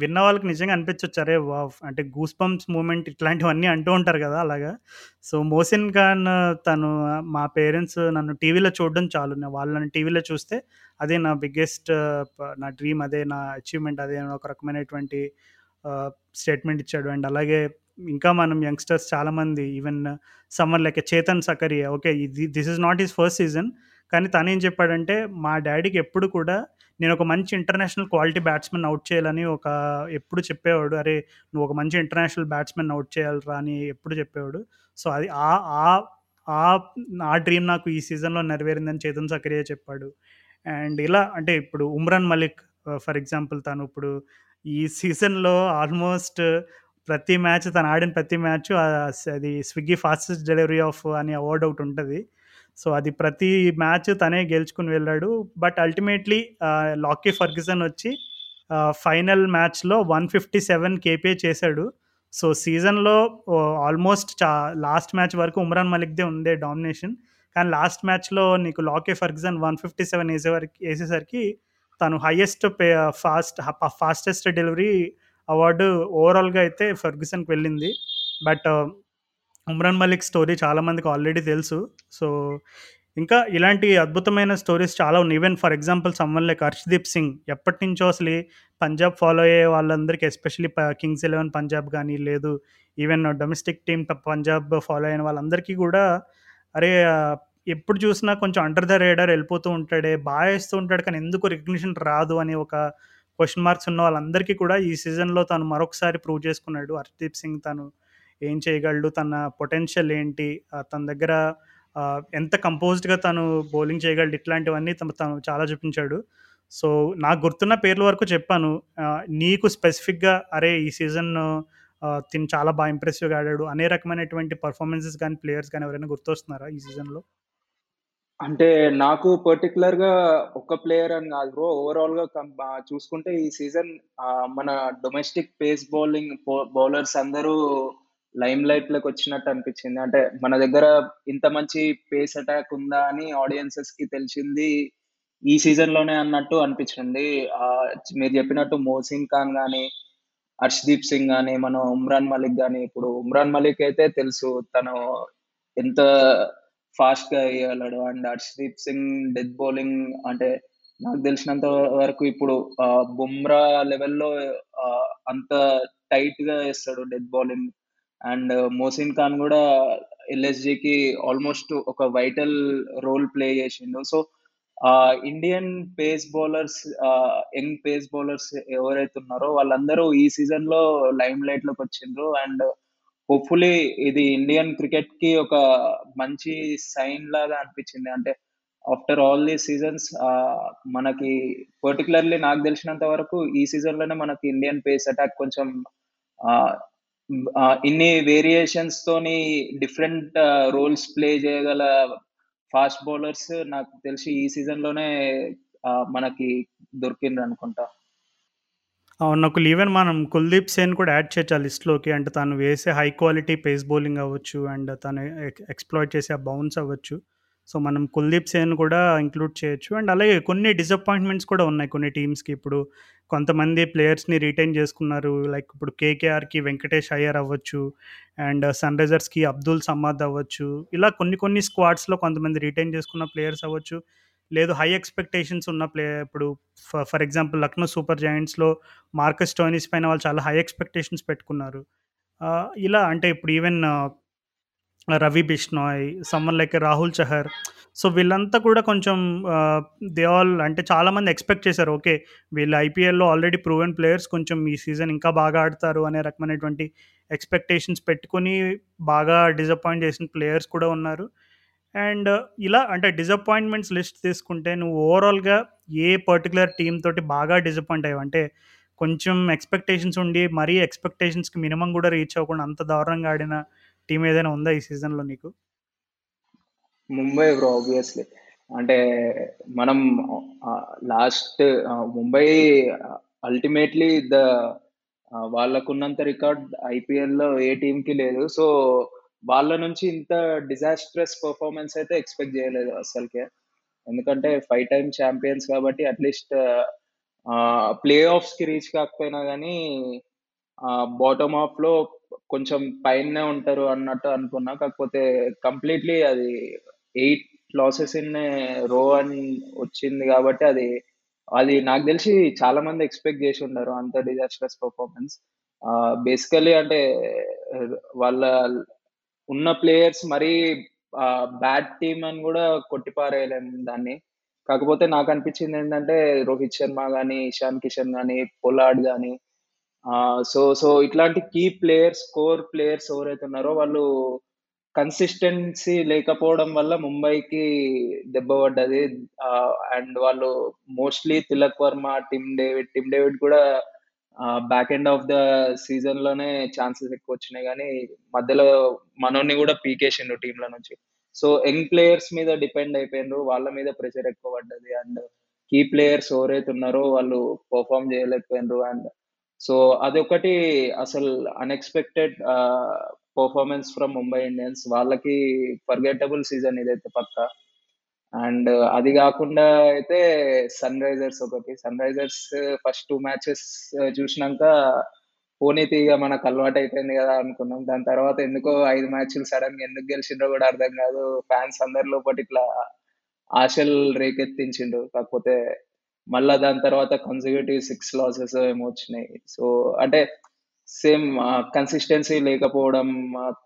Speaker 1: విన్న వాళ్ళకి నిజంగా అనిపించవచ్చు అరే వా అంటే గూస్ పంప్స్ మూమెంట్ ఇట్లాంటివన్నీ అంటూ ఉంటారు కదా అలాగా. సో మోసిన్ ఖాన్ తను మా పేరెంట్స్ నన్ను టీవీలో చూడడం చాలు. నేను వాళ్ళని టీవీలో చూస్తే అదే నా బిగ్గెస్ట్ నా డ్రీమ్ అదే నా అచీవ్మెంట్ అదే అని ఒక రకమైనటువంటి స్టేట్మెంట్ ఇచ్చాడు. అండ్ అలాగే ఇంకా మనం యంగ్స్టర్స్ చాలామంది even someone like Chetan Sakariya. Okay ఇది this is not his first season. కానీ తను ఏం చెప్పాడంటే మా డాడీకి ఎప్పుడు కూడా నేను ఒక మంచి ఇంటర్నేషనల్ క్వాలిటీ బ్యాట్స్మెన్ అవుట్ చేయాలని ఒక ఎప్పుడు చెప్పేవాడు అరే నువ్వు ఒక మంచి ఇంటర్నేషనల్ బ్యాట్స్మెన్ అవుట్ చేయాలరా అని ఎప్పుడు చెప్పేవాడు. సో అది ఆ ఆ ఆ నా డ్రీమ్ నాకు ఈ సీజన్లో నెరవేరిందని చేతన్ సకరియా చెప్పాడు. అండ్ ఇలా అంటే ఇప్పుడు ఉమ్రాన్ మలిక్ ఫర్ ఎగ్జాంపుల్ తను ఇప్పుడు ఈ సీజన్లో ఆల్మోస్ట్ ప్రతి మ్యాచ్ తను ఆడిన ప్రతి మ్యాచ్ అది స్విగ్గీ ఫాస్టెస్ట్ డెలివరీ ఆఫ్ అని అవార్డ్ ఒకటి ఉంటుంది. సో అది ప్రతి మ్యాచ్ తనే గెలుచుకుని వెళ్ళాడు. బట్ అల్టిమేట్లీ లాకీ ఫర్గ్యూసన్ వచ్చి ఫైనల్ మ్యాచ్లో వన్ ఫిఫ్టీ సెవెన్ కేపే చేశాడు. సో సీజన్లో ఆల్మోస్ట్ చా లాస్ట్ మ్యాచ్ వరకు ఉమ్రాన్ మలిక్దే ఉందే డామినేషన్. కానీ లాస్ట్ మ్యాచ్లో నీకు Lockie Ferguson one fifty seven వేసేవరకు వేసేసరికి తను highest pay fast fastest delivery award ఓవరాల్గా అయితే ఫర్గ్యూసన్కి వెళ్ళింది. బట్ ఉమ్రాన్ మలిక్ స్టోరీ చాలామందికి ఆల్రెడీ తెలుసు. సో ఇంకా ఇలాంటి అద్భుతమైన స్టోరీస్ చాలా ఉన్నాయి. Even for example someone like Arshdeep Singh ఎప్పటి నుంచో అసలు పంజాబ్ ఫాలో అయ్యే వాళ్ళందరికీ ఎస్పెషలీ కింగ్స్ ఎలెవెన్ పంజాబ్ కానీ లేదు even domestic team Punjab follow అయిన వాళ్ళందరికీ కూడా అరే ఎప్పుడు చూసినా కొంచెం అండర్ ద రేడర్ వెళ్ళిపోతూ ఉంటాడే బాగా వేస్తూ ఉంటాడు కానీ ఎందుకు రికగ్నిషన్ రాదు అని ఒక క్వశ్చన్ మార్క్స్ ఉన్న వాళ్ళందరికీ కూడా ఈ సీజన్లో తను మరొకసారి ప్రూవ్ చేసుకున్నాడు. హర్షదీప్ సింగ్ తను ఏం చేయగలడు తన పొటెన్షియల్ ఏంటి తన దగ్గర ఎంత కంపోజ్డ్గా తను బౌలింగ్ చేయగలడు ఇట్లాంటివన్నీ తను తను చాలా చూపించాడు. సో నాకు గుర్తున్న పేర్ల వరకు చెప్పాను. నీకు స్పెసిఫిక్గా అరే ఈ సీజన్ తిని చాలా బాగా ఇంప్రెసివ్గా ఆడాడు అనే రకమైనటువంటి పర్ఫార్మెన్సెస్ కానీ ప్లేయర్స్ కానీ ఎవరైనా గుర్తొస్తున్నారా ఈ సీజన్లో
Speaker 2: అంటే నాకు పర్టికులర్గా ఒక్క ప్లేయర్ అని కాదు బ్రో ఓవరాల్గా చూసుకుంటే ఈ సీజన్ మన డొమెస్టిక్ పేస్ బౌలింగ్ బౌలర్స్ అందరూ లైమ్ లైట్లోకి వచ్చినట్టు అనిపించింది. అంటే మన దగ్గర ఇంత మంచి పేస్ అటాక్ ఉందా అని ఆడియన్సెస్కి తెలిసింది ఈ సీజన్లోనే అన్నట్టు అనిపించింది. మీరు చెప్పినట్టు మోసిన్ ఖాన్ కానీ హర్షదీప్ సింగ్ కానీ మనం ఉమ్రాన్ మలిక్ కానీ ఇప్పుడు ఉమ్రాన్ మలిక్ అయితే తెలుసు తను ఎంత ఫాస్ట్గా వేయగలడు and Arshdeep Singh death bowling అంటే నాకు తెలిసినంత వరకు ఇప్పుడు బుమ్రా లెవెల్లో అంత టైట్గా వేస్తాడు death bowling and Mohsin Khan కూడా ఎల్ఎస్జికి కి ఆల్మోస్ట్ ఒక వైటల్ రోల్ ప్లే చేసిండు. So Indian pace bowlers young pace bowlers ఎవరైతే ఉన్నారో వాళ్ళందరూ ఈ సీజన్లో లైమ్ లైట్లోకి వచ్చిండ్రు. అండ్ హోప్ఫుల్లీ ఇది ఇండియన్ క్రికెట్కి ఒక మంచి సైన్ లాగా అనిపించింది. అంటే ఆఫ్టర్ ఆల్ ది సీజన్స్ మనకి పర్టికులర్లీ నాకు తెలిసినంత వరకు ఈ సీజన్లోనే మనకి ఇండియన్ పేస్ అటాక్ కొంచెం ఆ, ఇన్ని వేరియేషన్స్ తోని డిఫరెంట్ రోల్స్ ప్లే చేయగల ఫాస్ట్ బౌలర్స్ నాకు తెలిసి ఈ సీజన్లోనే మనకి దొరికింది అనుకుంటా.
Speaker 1: అవును నాకు ఈవెన్ మనం కుల్దీప్ సేన్ కూడా యాడ్ చేయొచ్చు ఆ లిస్ట్లోకి అంటే తను వేసే హై క్వాలిటీ పేస్ బౌలింగ్ అవ్వచ్చు అండ్ తను ఎక్స్ప్లాయిట్ చేసే ఆ బౌన్స్ అవ్వచ్చు. సో మనం కుల్దీప్ సేన్ కూడా ఇంక్లూడ్ చేయొచ్చు. అండ్ అలాగే కొన్ని డిసప్పాయింట్మెంట్స్ కూడా ఉన్నాయి కొన్ని టీమ్స్కి ఇప్పుడు కొంతమంది ప్లేయర్స్ని రిటైన్ చేసుకున్నారు. లైక్ ఇప్పుడు కేకేఆర్కి వెంకటేష్ అయ్యర్ అవ్వచ్చు. అండ్ సన్ రైజర్స్కి అబ్దుల్ సమాద్ అవ్వచ్చు. ఇలా కొన్ని కొన్ని స్క్వాడ్స్లో కొంతమంది రిటైన్ చేసుకున్న ప్లేయర్స్ అవ్వచ్చు. లేదు హై ఎక్స్పెక్టేషన్స్ ఉన్న ప్లే ఇప్పుడు ఫర్ ఎగ్జాంపుల్ లక్నో సూపర్ జాయింట్స్లో మార్కస్ టోనీస్ పైన వాళ్ళు చాలా హై ఎక్స్పెక్టేషన్స్ పెట్టుకున్నారు. ఇలా అంటే ఇప్పుడు even Ravi Bishnoi someone like Rahul Chahar. So వీళ్ళంతా కూడా కొంచెం దే ఆల్ అంటే చాలామంది ఎక్స్పెక్ట్ చేశారు ఓకే వీళ్ళు ఐపీఎల్లో ఆల్రెడీ ప్రూవెన్ ప్లేయర్స్ కొంచెం ఈ సీజన్ ఇంకా బాగా ఆడతారు అనే రకమైనటువంటి ఎక్స్పెక్టేషన్స్ పెట్టుకొని బాగా డిసప్పాయింట్ చేసిన ప్లేయర్స్ కూడా ఉన్నారు. అండ్ ఇలా అంటే డిసప్పాయింట్మెంట్స్ లిస్ట్ తీసుకుంటే నువ్వు ఓవరాల్గా ఏ పర్టికులర్ టీమ్ తోటి బాగా డిసప్పాయింట్ అయ్యావు? అంటే కొంచెం ఎక్స్పెక్టేషన్స్ ఉండి మరీ ఎక్స్పెక్టేషన్స్కి మినిమం కూడా రీచ్ అవ్వకుండా అంత దారుణంగా ఆడిన టీం ఏదైనా ఉందా ఈ సీజన్లో నీకు?
Speaker 2: ముంబై బ్రో ఆబ్వియస్లీ అంటే మనం లాస్ట్ ముంబై అల్టిమేట్లీ ద వాళ్ళకున్నంత రికార్డ్ ఐపీఎల్లో ఏ టీమ్కి లేదు. సో వాళ్ళ నుంచి ఇంత డిజాస్ట్రస్ పర్ఫార్మెన్స్ అయితే ఎక్స్పెక్ట్ చేయలేదు అసలుకే. ఎందుకంటే ఫైవ్ టైమ్ ఛాంపియన్స్ కాబట్టి అట్లీస్ట్ ప్లే ఆఫ్స్కి రీచ్ కాకపోయినా కానీ బాటమ్ ఆఫ్లో కొంచెం పైనే ఉంటారు అన్నట్టు అనుకున్నా. కాకపోతే కంప్లీట్లీ అది ఎయిట్ లాసెస్ ఇన్ రో అని వచ్చింది కాబట్టి అది అది నాకు తెలిసి చాలా మంది ఎక్స్పెక్ట్ చేసి ఉన్నారు అంత డిజాస్టర్స్ పర్ఫార్మెన్స్ బేసికలీ అంటే వాళ్ళ ఉన్న ప్లేయర్స్ మరీ బ్యాడ్ టీమ్ అని కూడా కొట్టిపారేయలేము దాన్ని. కాకపోతే నాకు అనిపించింది ఏంటంటే రోహిత్ శర్మ కానీ ఇషాన్ కిషన్ కానీ పొలాడ్ కానీ సో సో ఇట్లాంటి కీ ప్లేయర్స్ కోర్ ప్లేయర్స్ ఎవరైతే ఉన్నారో వాళ్ళు కన్సిస్టెన్సీ లేకపోవడం వల్ల ముంబైకి దెబ్బ పడ్డది. అండ్ వాళ్ళు mostly Tilak Varma Tim David Tim David కూడా బ్యాక్ ఎండ్ ఆఫ్ ద సీజన్లోనే ఛాన్సెస్ ఎక్కువ వచ్చినాయి. కానీ మధ్యలో మనోని కూడా పీకేసిండు టీంల నుంచి. సో యంగ్ ప్లేయర్స్ మీద డిపెండ్ అయిపోయినారు వాళ్ళ మీద ప్రెషర్ ఎక్కువ పడ్డది. అండ్ కీ ప్లేయర్స్ ఎవరైతే ఉన్నారో వాళ్ళు పర్ఫామ్ చేయలేకపోయినారు అండ్ సో అదొకటి అసలు unexpected performance from Mumbai Indians వాళ్ళకి ఫర్గెటబుల్ సీజన్ ఇదైతే పక్క. అండ్ అది కాకుండా అయితే సన్ రైజర్స్ ఒకటి. Sunrisers first two matches చూసినాక పోనీతి ఇక మనకు అలవాటు అయిపోయింది కదా అనుకున్నాం. దాని తర్వాత ఎందుకో ఐదు మ్యాచ్లు సడన్గా ఎందుకు గెలిచిండ్రో కూడా అర్థం కాదు. ఫ్యాన్స్ అందరి ఒకటి ఇట్లా ఆశలు రేకెత్తించిండు కాకపోతే మళ్ళా దాని తర్వాత కన్సిక్యూటివ్ సిక్స్ లాసెస్ ఏమో వచ్చినాయి. సో అంటే సేమ్ కన్సిస్టెన్సీ లేకపోవడం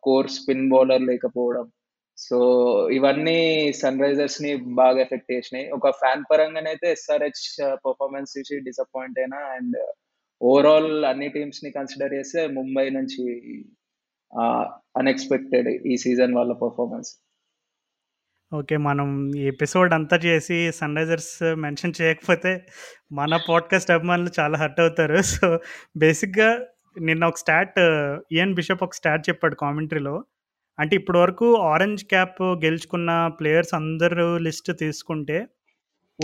Speaker 2: కోర్ స్పిన్ బౌలర్ లేకపోవడం. సో ఇవన్నీ సన్ రైజర్స్ని బాగా ఎఫెక్ట్ చేసినాయి. ఒక ఫ్యాన్ పరంగానైతే ఎస్ఆర్హెచ్ పర్ఫార్మెన్స్ చూసి డిసప్పాయింట్ అయినా అండ్ ఓవరాల్ అన్ని టీమ్స్ని కన్సిడర్ చేస్తే ముంబై నుంచి అన్ఎక్స్పెక్టెడ్ ఈ సీజన్ వాళ్ళ పర్ఫార్మెన్స్
Speaker 1: ఓకే మనం ఈ ఎపిసోడ్ అంతా చేసి సన్ రైజర్స్ మెన్షన్ చేయకపోతే మన పాడ్కాస్ట్ అభిమానులు చాలా హర్ట్ అవుతారు. సో బేసిక్గా నిన్న ఒక స్టాట్ ఈఎన్ బిషప్ ఒక స్టాట్ చెప్పాడు కామెంటరీలో. అంటే ఇప్పటి వరకు ఆరెంజ్ క్యాప్ గెలుచుకున్న ప్లేయర్స్ అందరూ లిస్ట్ తీసుకుంటే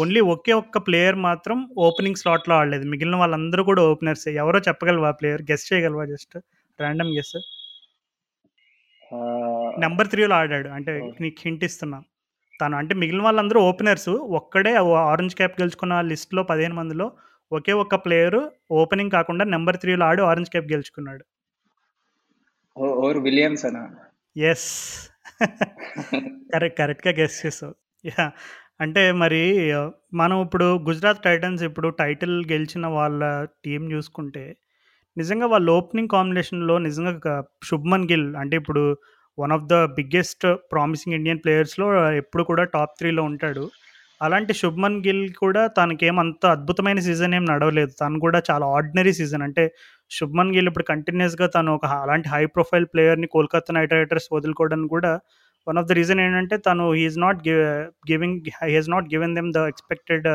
Speaker 1: ఓన్లీ ఒకే ఒక్క ప్లేయర్ మాత్రం ఓపెనింగ్ స్లాట్లో ఆడలేదు. మిగిలిన వాళ్ళందరూ కూడా ఓపెనర్స్. ఎవరో చెప్పగలవా ప్లేయర్? గెస్ట్ చేయగలవా జస్ట్? Random guess. నెంబర్ త్రీలో ఆడాడు. అంటే నీకు హింట్ ఇస్తున్నా. తను అంటే మిగిలిన వాళ్ళందరూ ఓపెనర్స్. ఒక్కడే ఆరెంజ్ క్యాప్ గెలుచుకున్న లిస్ట్లో పదిహేను మందిలో ఒకే ఒక్క ప్లేయర్ ఓపెనింగ్ కాకుండా నెంబర్ త్రీలో ఆడి ఆరెంజ్ క్యాప్ గెలుచుకున్నాడు.
Speaker 2: విలియమ్స్ అనా
Speaker 1: ఎస్. కరెక్ట్ కరెక్ట్గా గెస్ చేసావు. యా. అంటే మరి మనం ఇప్పుడు గుజరాత్ టైటన్స్ ఇప్పుడు టైటిల్ గెలిచిన వాళ్ళ టీం చూసుకుంటే నిజంగా వాళ్ళ ఓపెనింగ్ కాంబినేషన్లో నిజంగా శుభ్మన్ గిల్ అంటే ఇప్పుడు one of the biggest promising Indian ప్లేయర్స్లో ఎప్పుడు కూడా టాప్ త్రీలో ఉంటాడు. అలాంటి శుభ్మన్ గిల్ కూడా తనకేమంత అద్భుతమైన సీజన్ ఏం నడవలేదు. తను కూడా చాలా ఆర్డినరీ సీజన్. అంటే శుభ్మన్ గిల్ ఇప్పుడు కంటిన్యూస్గా తను ఒక అలాంటి హై ప్రొఫైల్ ప్లేయర్ని కోల్కతా నైట్ రైడర్స్ వదులుకోవడానికి కూడా వన్ ఆఫ్ ద రీజన్ ఏంటంటే తను he's not giving he's not given them the expected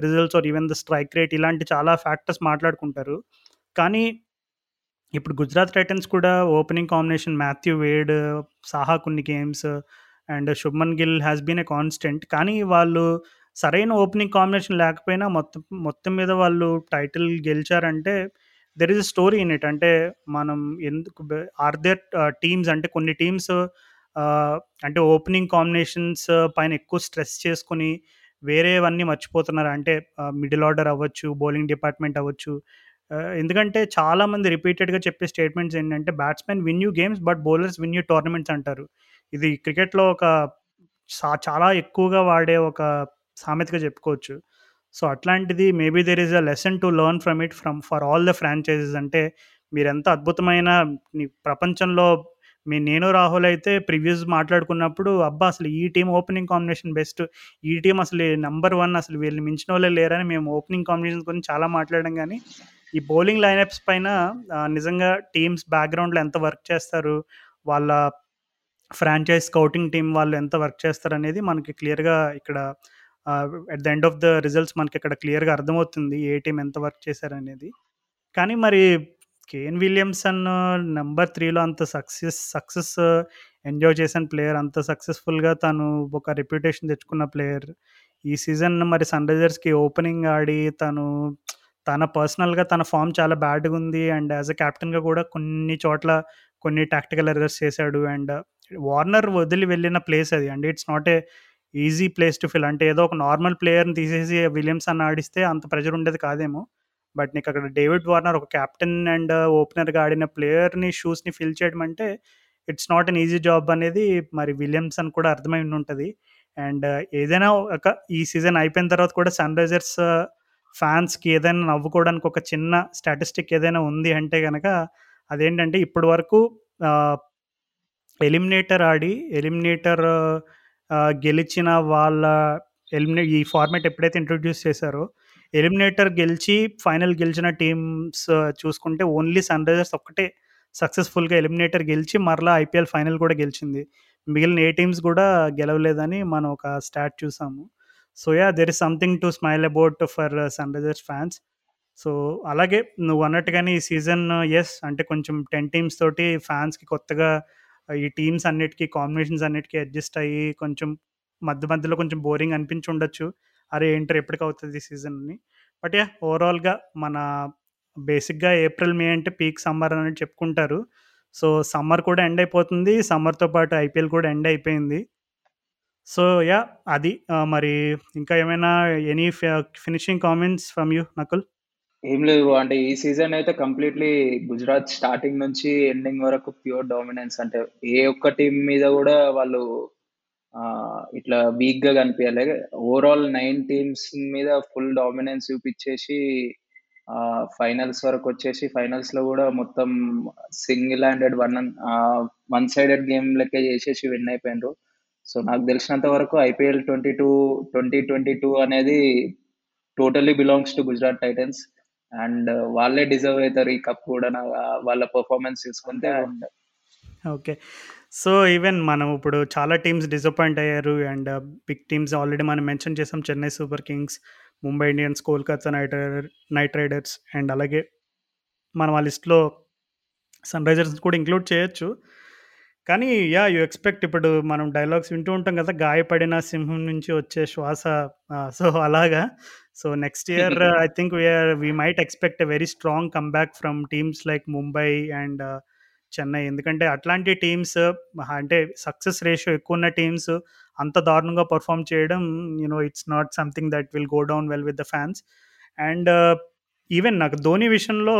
Speaker 1: results or even the strike rate ఇలాంటి చాలా ఫ్యాక్టర్స్ మాట్లాడుకుంటారు. కానీ ఇప్పుడు గుజరాత్ టైటన్స్ కూడా opening combination Matthew Wade Saha కొన్ని games and Shubman Gill has been a constant. కానీ వాళ్ళు సరైన ఓపెనింగ్ కాంబినేషన్ లేకపోయినా మొత్తం మొత్తం మీద వాళ్ళు title గెలిచారంటే there is a story in it అంటే మనం ఎందుకు ఆర్ దేర్ టీమ్స్ అంటే కొన్ని టీమ్స్ uh, అంటే ఓపెనింగ్ కాంబినేషన్స్ పైన ఎక్కువ స్ట్రెస్ చేసుకుని వేరేవన్నీ మర్చిపోతున్నారు. అంటే uh, మిడిల్ ఆర్డర్ అవ్వచ్చు బౌలింగ్ డిపార్ట్మెంట్ అవ్వచ్చు Uh, ఎందుకంటే చాలామంది రిపీటెడ్గా చెప్పే స్టేట్మెంట్స్ ఏంటంటే batsmen win you games but bowlers win you tournaments అంటారు. ఇది క్రికెట్లో ఒక చాలా ఎక్కువగా వాడే ఒక సామెతగా చెప్పుకోవచ్చు. సో అట్లాంటిది maybe there is a lesson to learn from it from for all the franchises అంటే మీరెంత అద్భుతమైన ప్రపంచంలో మీ నేను రాహుల్ అయితే ప్రివ్యూస్ మాట్లాడుకున్నప్పుడు అబ్బా అసలు ఈ టీం ఓపెనింగ్ కాంబినేషన్ బెస్ట్ ఈ టీం అసలు నెంబర్ వన్ అసలు వీళ్ళు మించిన వాళ్ళే లేరని మేము ఓపెనింగ్ కాంబినేషన్ గురించి చాలా మాట్లాడడం కానీ ఈ బౌలింగ్ లైనప్స్ పైన నిజంగా టీమ్స్ బ్యాక్గ్రౌండ్లో ఎంత వర్క్ చేస్తారు వాళ్ళ ఫ్రాంచైజ్ స్కౌటింగ్ టీం వాళ్ళు ఎంత వర్క్ చేస్తారు అనేది మనకి క్లియర్గా ఇక్కడ at the end of the results మనకి ఇక్కడ క్లియర్గా అర్థమవుతుంది ఏ టీం ఎంత వర్క్ చేశారనేది కానీ మరి కేన్ విలియమ్సన్ నెంబర్ త్రీలో అంత సక్సెస్ సక్సెస్ ఎంజాయ్ చేసిన ప్లేయర్ అంత సక్సెస్ఫుల్గా తను ఒక రెప్యుటేషన్ తెచ్చుకున్న ప్లేయర్ ఈ సీజన్ మరి సన్ రైజర్స్కి ఓపెనింగ్ ఆడి తను తన పర్సనల్గా తన ఫామ్ చాలా బ్యాడ్గా ఉంది. అండ్ యాజ్ అ క్యాప్టెన్గా కూడా కొన్ని చోట్ల కొన్ని టాక్టికల్ ఎర్రర్స్ చేశాడు. అండ్ వార్నర్ వదిలి వెళ్ళిన ప్లేస్ అది. And it's not a easy place to fill అంటే ఏదో ఒక నార్మల్ ప్లేయర్ని తీసేసి విలియమ్స్ అన్న ఆడిస్తే అంత ప్రెజర్ ఉండేది కాదేమో. బట్ నీకు అక్కడ డేవిడ్ వార్నర్ ఒక కెప్టెన్ అండ్ ఓపెనర్గా ఆడిన ప్లేయర్ని షూస్ని ఫిల్ చేయడం అంటే it's not an easy job అనేది మరి విలియమ్స్ అని కూడా అర్థమై ఉంటుంది అండ్ ఏదైనా ఒక ఈ సీజన్ అయిపోయిన తర్వాత కూడా సన్ రైజర్స్ ఫ్యాన్స్కి ఏదైనా నవ్వుకోవడానికి ఒక చిన్న స్టాటిస్టిక్ ఏదైనా ఉంది అంటే కనుక అదేంటంటే ఇప్పటి వరకు ఎలిమినేటర్ ఆడి ఎలిమినేటర్ గెలిచిన వాళ్ళ ఎలిమినే ఈ ఫార్మేట్ ఎప్పుడైతే ఇంట్రొడ్యూస్ చేశారో ఎలిమినేటర్ గెలిచి ఫైనల్ గెలిచిన టీమ్స్ చూసుకుంటే ఓన్లీ సన్ రైజర్స్ ఒక్కటే సక్సెస్ఫుల్గా ఎలిమినేటర్ గెలిచి మరలా ఐపీఎల్ ఫైనల్ కూడా గెలిచింది. మిగిలిన ఏ టీమ్స్ కూడా గెలవలేదని మనం ఒక స్టాట్ చూసాము. So yeah there is something to smile about for Sunrisers fans so అలాగే నువ్వు అన్నట్టుగానే ఈ సీజన్ ఎస్ uh, అంటే కొంచెం టెన్ టీమ్స్ తోటి ఫ్యాన్స్కి కొత్తగా uh, ఈ టీమ్స్ అన్నిటికీ కాంబినేషన్స్ అన్నిటికీ అడ్జస్ట్ అయ్యి కొంచెం మధ్య మధ్యలో కొంచెం బోరింగ్ అనిపించి ఉండొచ్చు అరే ఏంటర్ ఎప్పటికి అవుతుంది ఈ సీజన్ అని. బట్ యా ఓవరాల్గా మన బేసిక్గా ఏప్రిల్ మే అంటే పీక్ సమ్మర్ అని చెప్పుకుంటారు. సో సమ్మర్ కూడా ఎండ్ అయిపోతుంది. సమ్మర్తో పాటు ఐపీఎల్ కూడా ఎండ్ అయిపోయింది. సో యా అది. మరి ఇంకా ఏమైనా any finishing comments from you Nakul?
Speaker 2: ఏం లేదు అంటే ఈ సీజన్ అయితే కంప్లీట్లీ గుజరాత్ స్టార్టింగ్ నుంచి ఎండింగ్ వరకు ప్యూర్ డామినెన్స్. అంటే ఏ ఒక్క టీం మీద కూడా వాళ్ళు ఇట్లా వీక్గా కనిపించలే ఓవరాల్ నైన్ టీమ్స్ మీద ఫుల్ డామినెన్స్ చూపించేసి ఫైనల్స్ వరకు వచ్చేసి ఫైనల్స్లో కూడా మొత్తం single handed one one sided game లెక్క చేసేసి విన్ అయిపోయినారు సో నాకు తెలిసినంత వరకు IPL twenty two twenty twenty two అనేది totally belongs to Gujarat Titans. And వాళ్ళే డిజర్వ్ అవుతారు ఈ కప్ కూడా వాళ్ళ పర్ఫార్మెన్స్ చూసుకుంటే.
Speaker 1: ఓకే. సో ఈవెన్ మనం ఇప్పుడు చాలా టీమ్స్ డిసప్పాయింట్ అయ్యారు. అండ్ బిగ్ టీమ్స్ ఆల్రెడీ మనం మెన్షన్ చేసాం Chennai Super Kings Mumbai Indians Kolkata Knight Rider Knight Riders and అలాగే మనం ఆ లిస్ట్లో సన్ రైజర్స్ కూడా ఇంక్లూడ్ చేయొచ్చు. కానీ యా యూ ఎక్స్పెక్ట్ ఇప్పుడు మనం డైలాగ్స్ వింటూ ఉంటాం కదా గాయపడిన సింహం నుంచి వచ్చే శ్వాస సో అలాగా. So next year I think we're we might expect a very strong comeback from teams like Mumbai and Chennai ఎందుకంటే అట్లాంటి టీమ్స్ అంటే సక్సెస్ రేషియో ఎక్కువ ఉన్న టీమ్స్ అంత దారుణంగా పర్ఫామ్ చేయడం you know it's not something that will go down well with the fans and even నాకు ధోని విషయంలో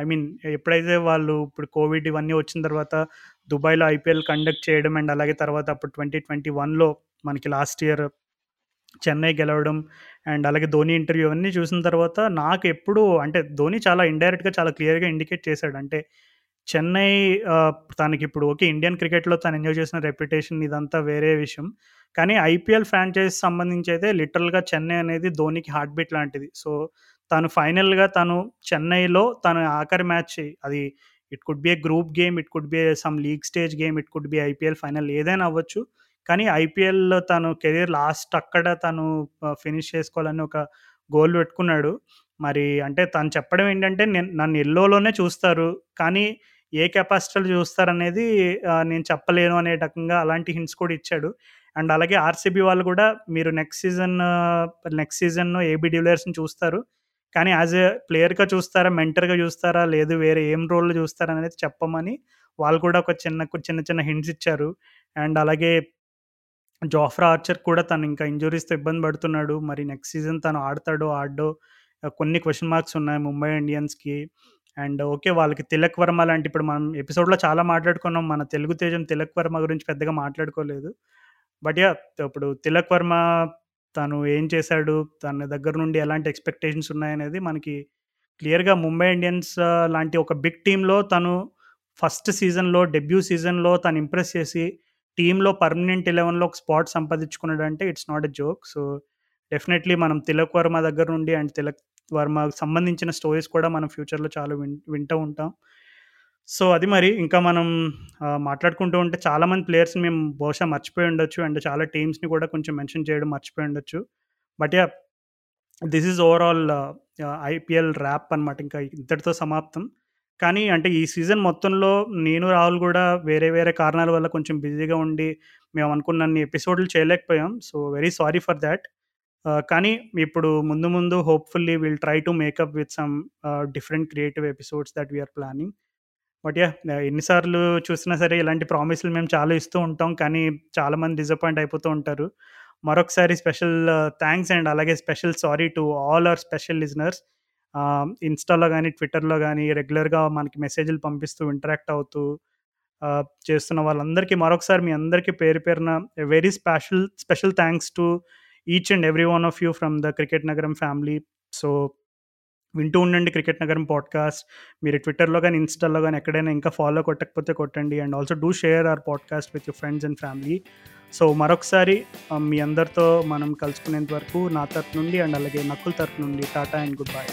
Speaker 1: ఐ మీన్ ఎప్పుడైతే వాళ్ళు ఇప్పుడు కోవిడ్ ఇవన్నీ వచ్చిన తర్వాత దుబాయ్లో ఐపీఎల్ కండక్ట్ చేయడం అండ్ అలాగే తర్వాత అప్పుడు ట్వంటీ ట్వంటీ వన్లో మనకి లాస్ట్ ఇయర్ చెన్నై గెలవడం అండ్ అలాగే ధోని ఇంటర్వ్యూ అవన్నీ చూసిన తర్వాత నాకు ఎప్పుడు అంటే ధోని చాలా ఇండైరెక్ట్గా చాలా క్లియర్గా ఇండికేట్ చేశాడు. అంటే చెన్నై తనకి ఇప్పుడు ఓకే ఇండియన్ క్రికెట్లో తను ఎంజాయ్ చేసిన రెప్యుటేషన్ ఇదంతా వేరే విషయం. కానీ ఐపీఎల్ ఫ్రాంచైజ్ సంబంధించి అయితే లిటరల్గా చెన్నై అనేది ధోనికి హార్ట్ బీట్ లాంటిది. సో తను ఫైనల్గా తను చెన్నైలో తను ఆఖరి మ్యాచ్ అది it could be a group game it could be some league stage game it could be IPL final ఏదైనా అవ్వచ్చు. కానీ ఐపీఎల్లో తను కెరీర్ లాస్ట్ అక్కడ తను ఫినిష్ చేసుకోవాలని ఒక గోల్ పెట్టుకున్నాడు. మరి అంటే తను చెప్పడం ఏంటంటే నేను నన్ను ఎల్లోలోనే చూస్తారు. కానీ ఏ కెపాసిటీలు చూస్తారనేది నేను చెప్పలేను అనే రకంగా అలాంటి హింట్స్ కూడా ఇచ్చాడు. అండ్ అలాగే ఆర్సీబీ వాళ్ళు కూడా మీరు next season next season AB డివిలియర్స్ని చూస్తారు? కానీ యాజ్ ఏ ప్లేయర్గా చూస్తారా మెంటర్గా చూస్తారా లేదు వేరే ఏం రోల్లో చూస్తారా అనేది చెప్పమని వాళ్ళు కూడా ఒక చిన్న చిన్న చిన్న హింట్స్ ఇచ్చారు. అండ్ అలాగే జోఫ్రా ఆర్చర్ కూడా తను ఇంకా ఇంజురీస్తో ఇబ్బంది పడుతున్నాడు. మరి నెక్స్ట్ సీజన్ తను ఆడతాడో ఆడో కొన్ని క్వశ్చన్ మార్క్స్ ఉన్నాయి ముంబై ఇండియన్స్కి. అండ్ ఓకే వాళ్ళకి తిలక్ వర్మ లాంటి ఇప్పుడు మనం ఎపిసోడ్లో చాలా మాట్లాడుకున్నాం. మన తెలుగు తేజం తిలక్ వర్మ గురించి పెద్దగా మాట్లాడుకోలేదు. బట్ యా ఇప్పుడు తిలక్ వర్మ తను ఏం చేశాడు తన దగ్గర నుండి ఎలాంటి ఎక్స్పెక్టేషన్స్ ఉన్నాయనేది మనకి క్లియర్గా ముంబై ఇండియన్స్ లాంటి ఒక బిగ్ టీంలో తను ఫస్ట్ సీజన్లో డెబ్యూ సీజన్లో తను ఇంప్రెస్ చేసి టీంలో పర్మనెంట్ ఎలెవెన్లో ఒక స్పాట్ సంపాదించుకున్నాడు అంటే it's not a joke. So definitely మనం తిలక్ వర్మ దగ్గర నుండి అండ్ తిలక్ వర్మకు సంబంధించిన స్టోరీస్ కూడా మనం ఫ్యూచర్లో చాలా విన్ వింటూ ఉంటాం. సో అది మరి ఇంకా మనం మాట్లాడుకుంటూ ఉంటే చాలామంది ప్లేయర్స్ని మేము బహుశా మర్చిపోయి ఉండొచ్చు అండ్ చాలా టీమ్స్ని కూడా కొంచెం మెన్షన్ చేయడం మర్చిపోయి ఉండొచ్చు. But yeah this is overall IPL wrap అనమాట ఇంకా ఇంతటితో సమాప్తం. కానీ అంటే ఈ సీజన్ మొత్తంలో నేను రాహుల్ కూడా వేరే వేరే కారణాల వల్ల కొంచెం బిజీగా ఉండి మేము అనుకున్నన్ని ఎపిసోడ్లు చేయలేకపోయాం. So very sorry for that. కానీ ఇప్పుడు ముందు ముందు hopefully will try to make up with some different creative episodes that we're planning. But yeah ఎన్నిసార్లు చూసినా సరే ఇలాంటి ప్రామిస్లు మేము చాలా ఇస్తూ ఉంటాం కానీ చాలామంది డిసప్పాయింట్ అయిపోతూ ఉంటారు. మరొకసారి స్పెషల్ థ్యాంక్స్ అండ్ అలాగే special sorry to all our special listeners. ఇన్స్టాలో కానీ ట్విట్టర్లో కానీ రెగ్యులర్గా మనకి మెసేజ్లు పంపిస్తూ ఇంటరాక్ట్ అవుతూ చేస్తున్న వాళ్ళందరికీ మరొకసారి మీ అందరికీ పేరు పేరున very special special thanks to each and every one of you from the cricket నగరం ఫ్యామిలీ సో వింటూ ఉండండి క్రికెట్ నగరం పాడ్కాస్ట్. మీరు ట్విట్టర్లో కానీ ఇన్స్టాలో కానీ ఎక్కడైనా ఇంకా ఫాలో కొట్టకపోతే కొట్టండి. And also do share our podcast with your friends and family. So మరొకసారి మీ అందరితో మనం కలుసుకునేంత వరకు నా తరపు నుండి అండ్ అలాగే నక్కుల తరపు నుండి టాటా అండ్ గుడ్ బై.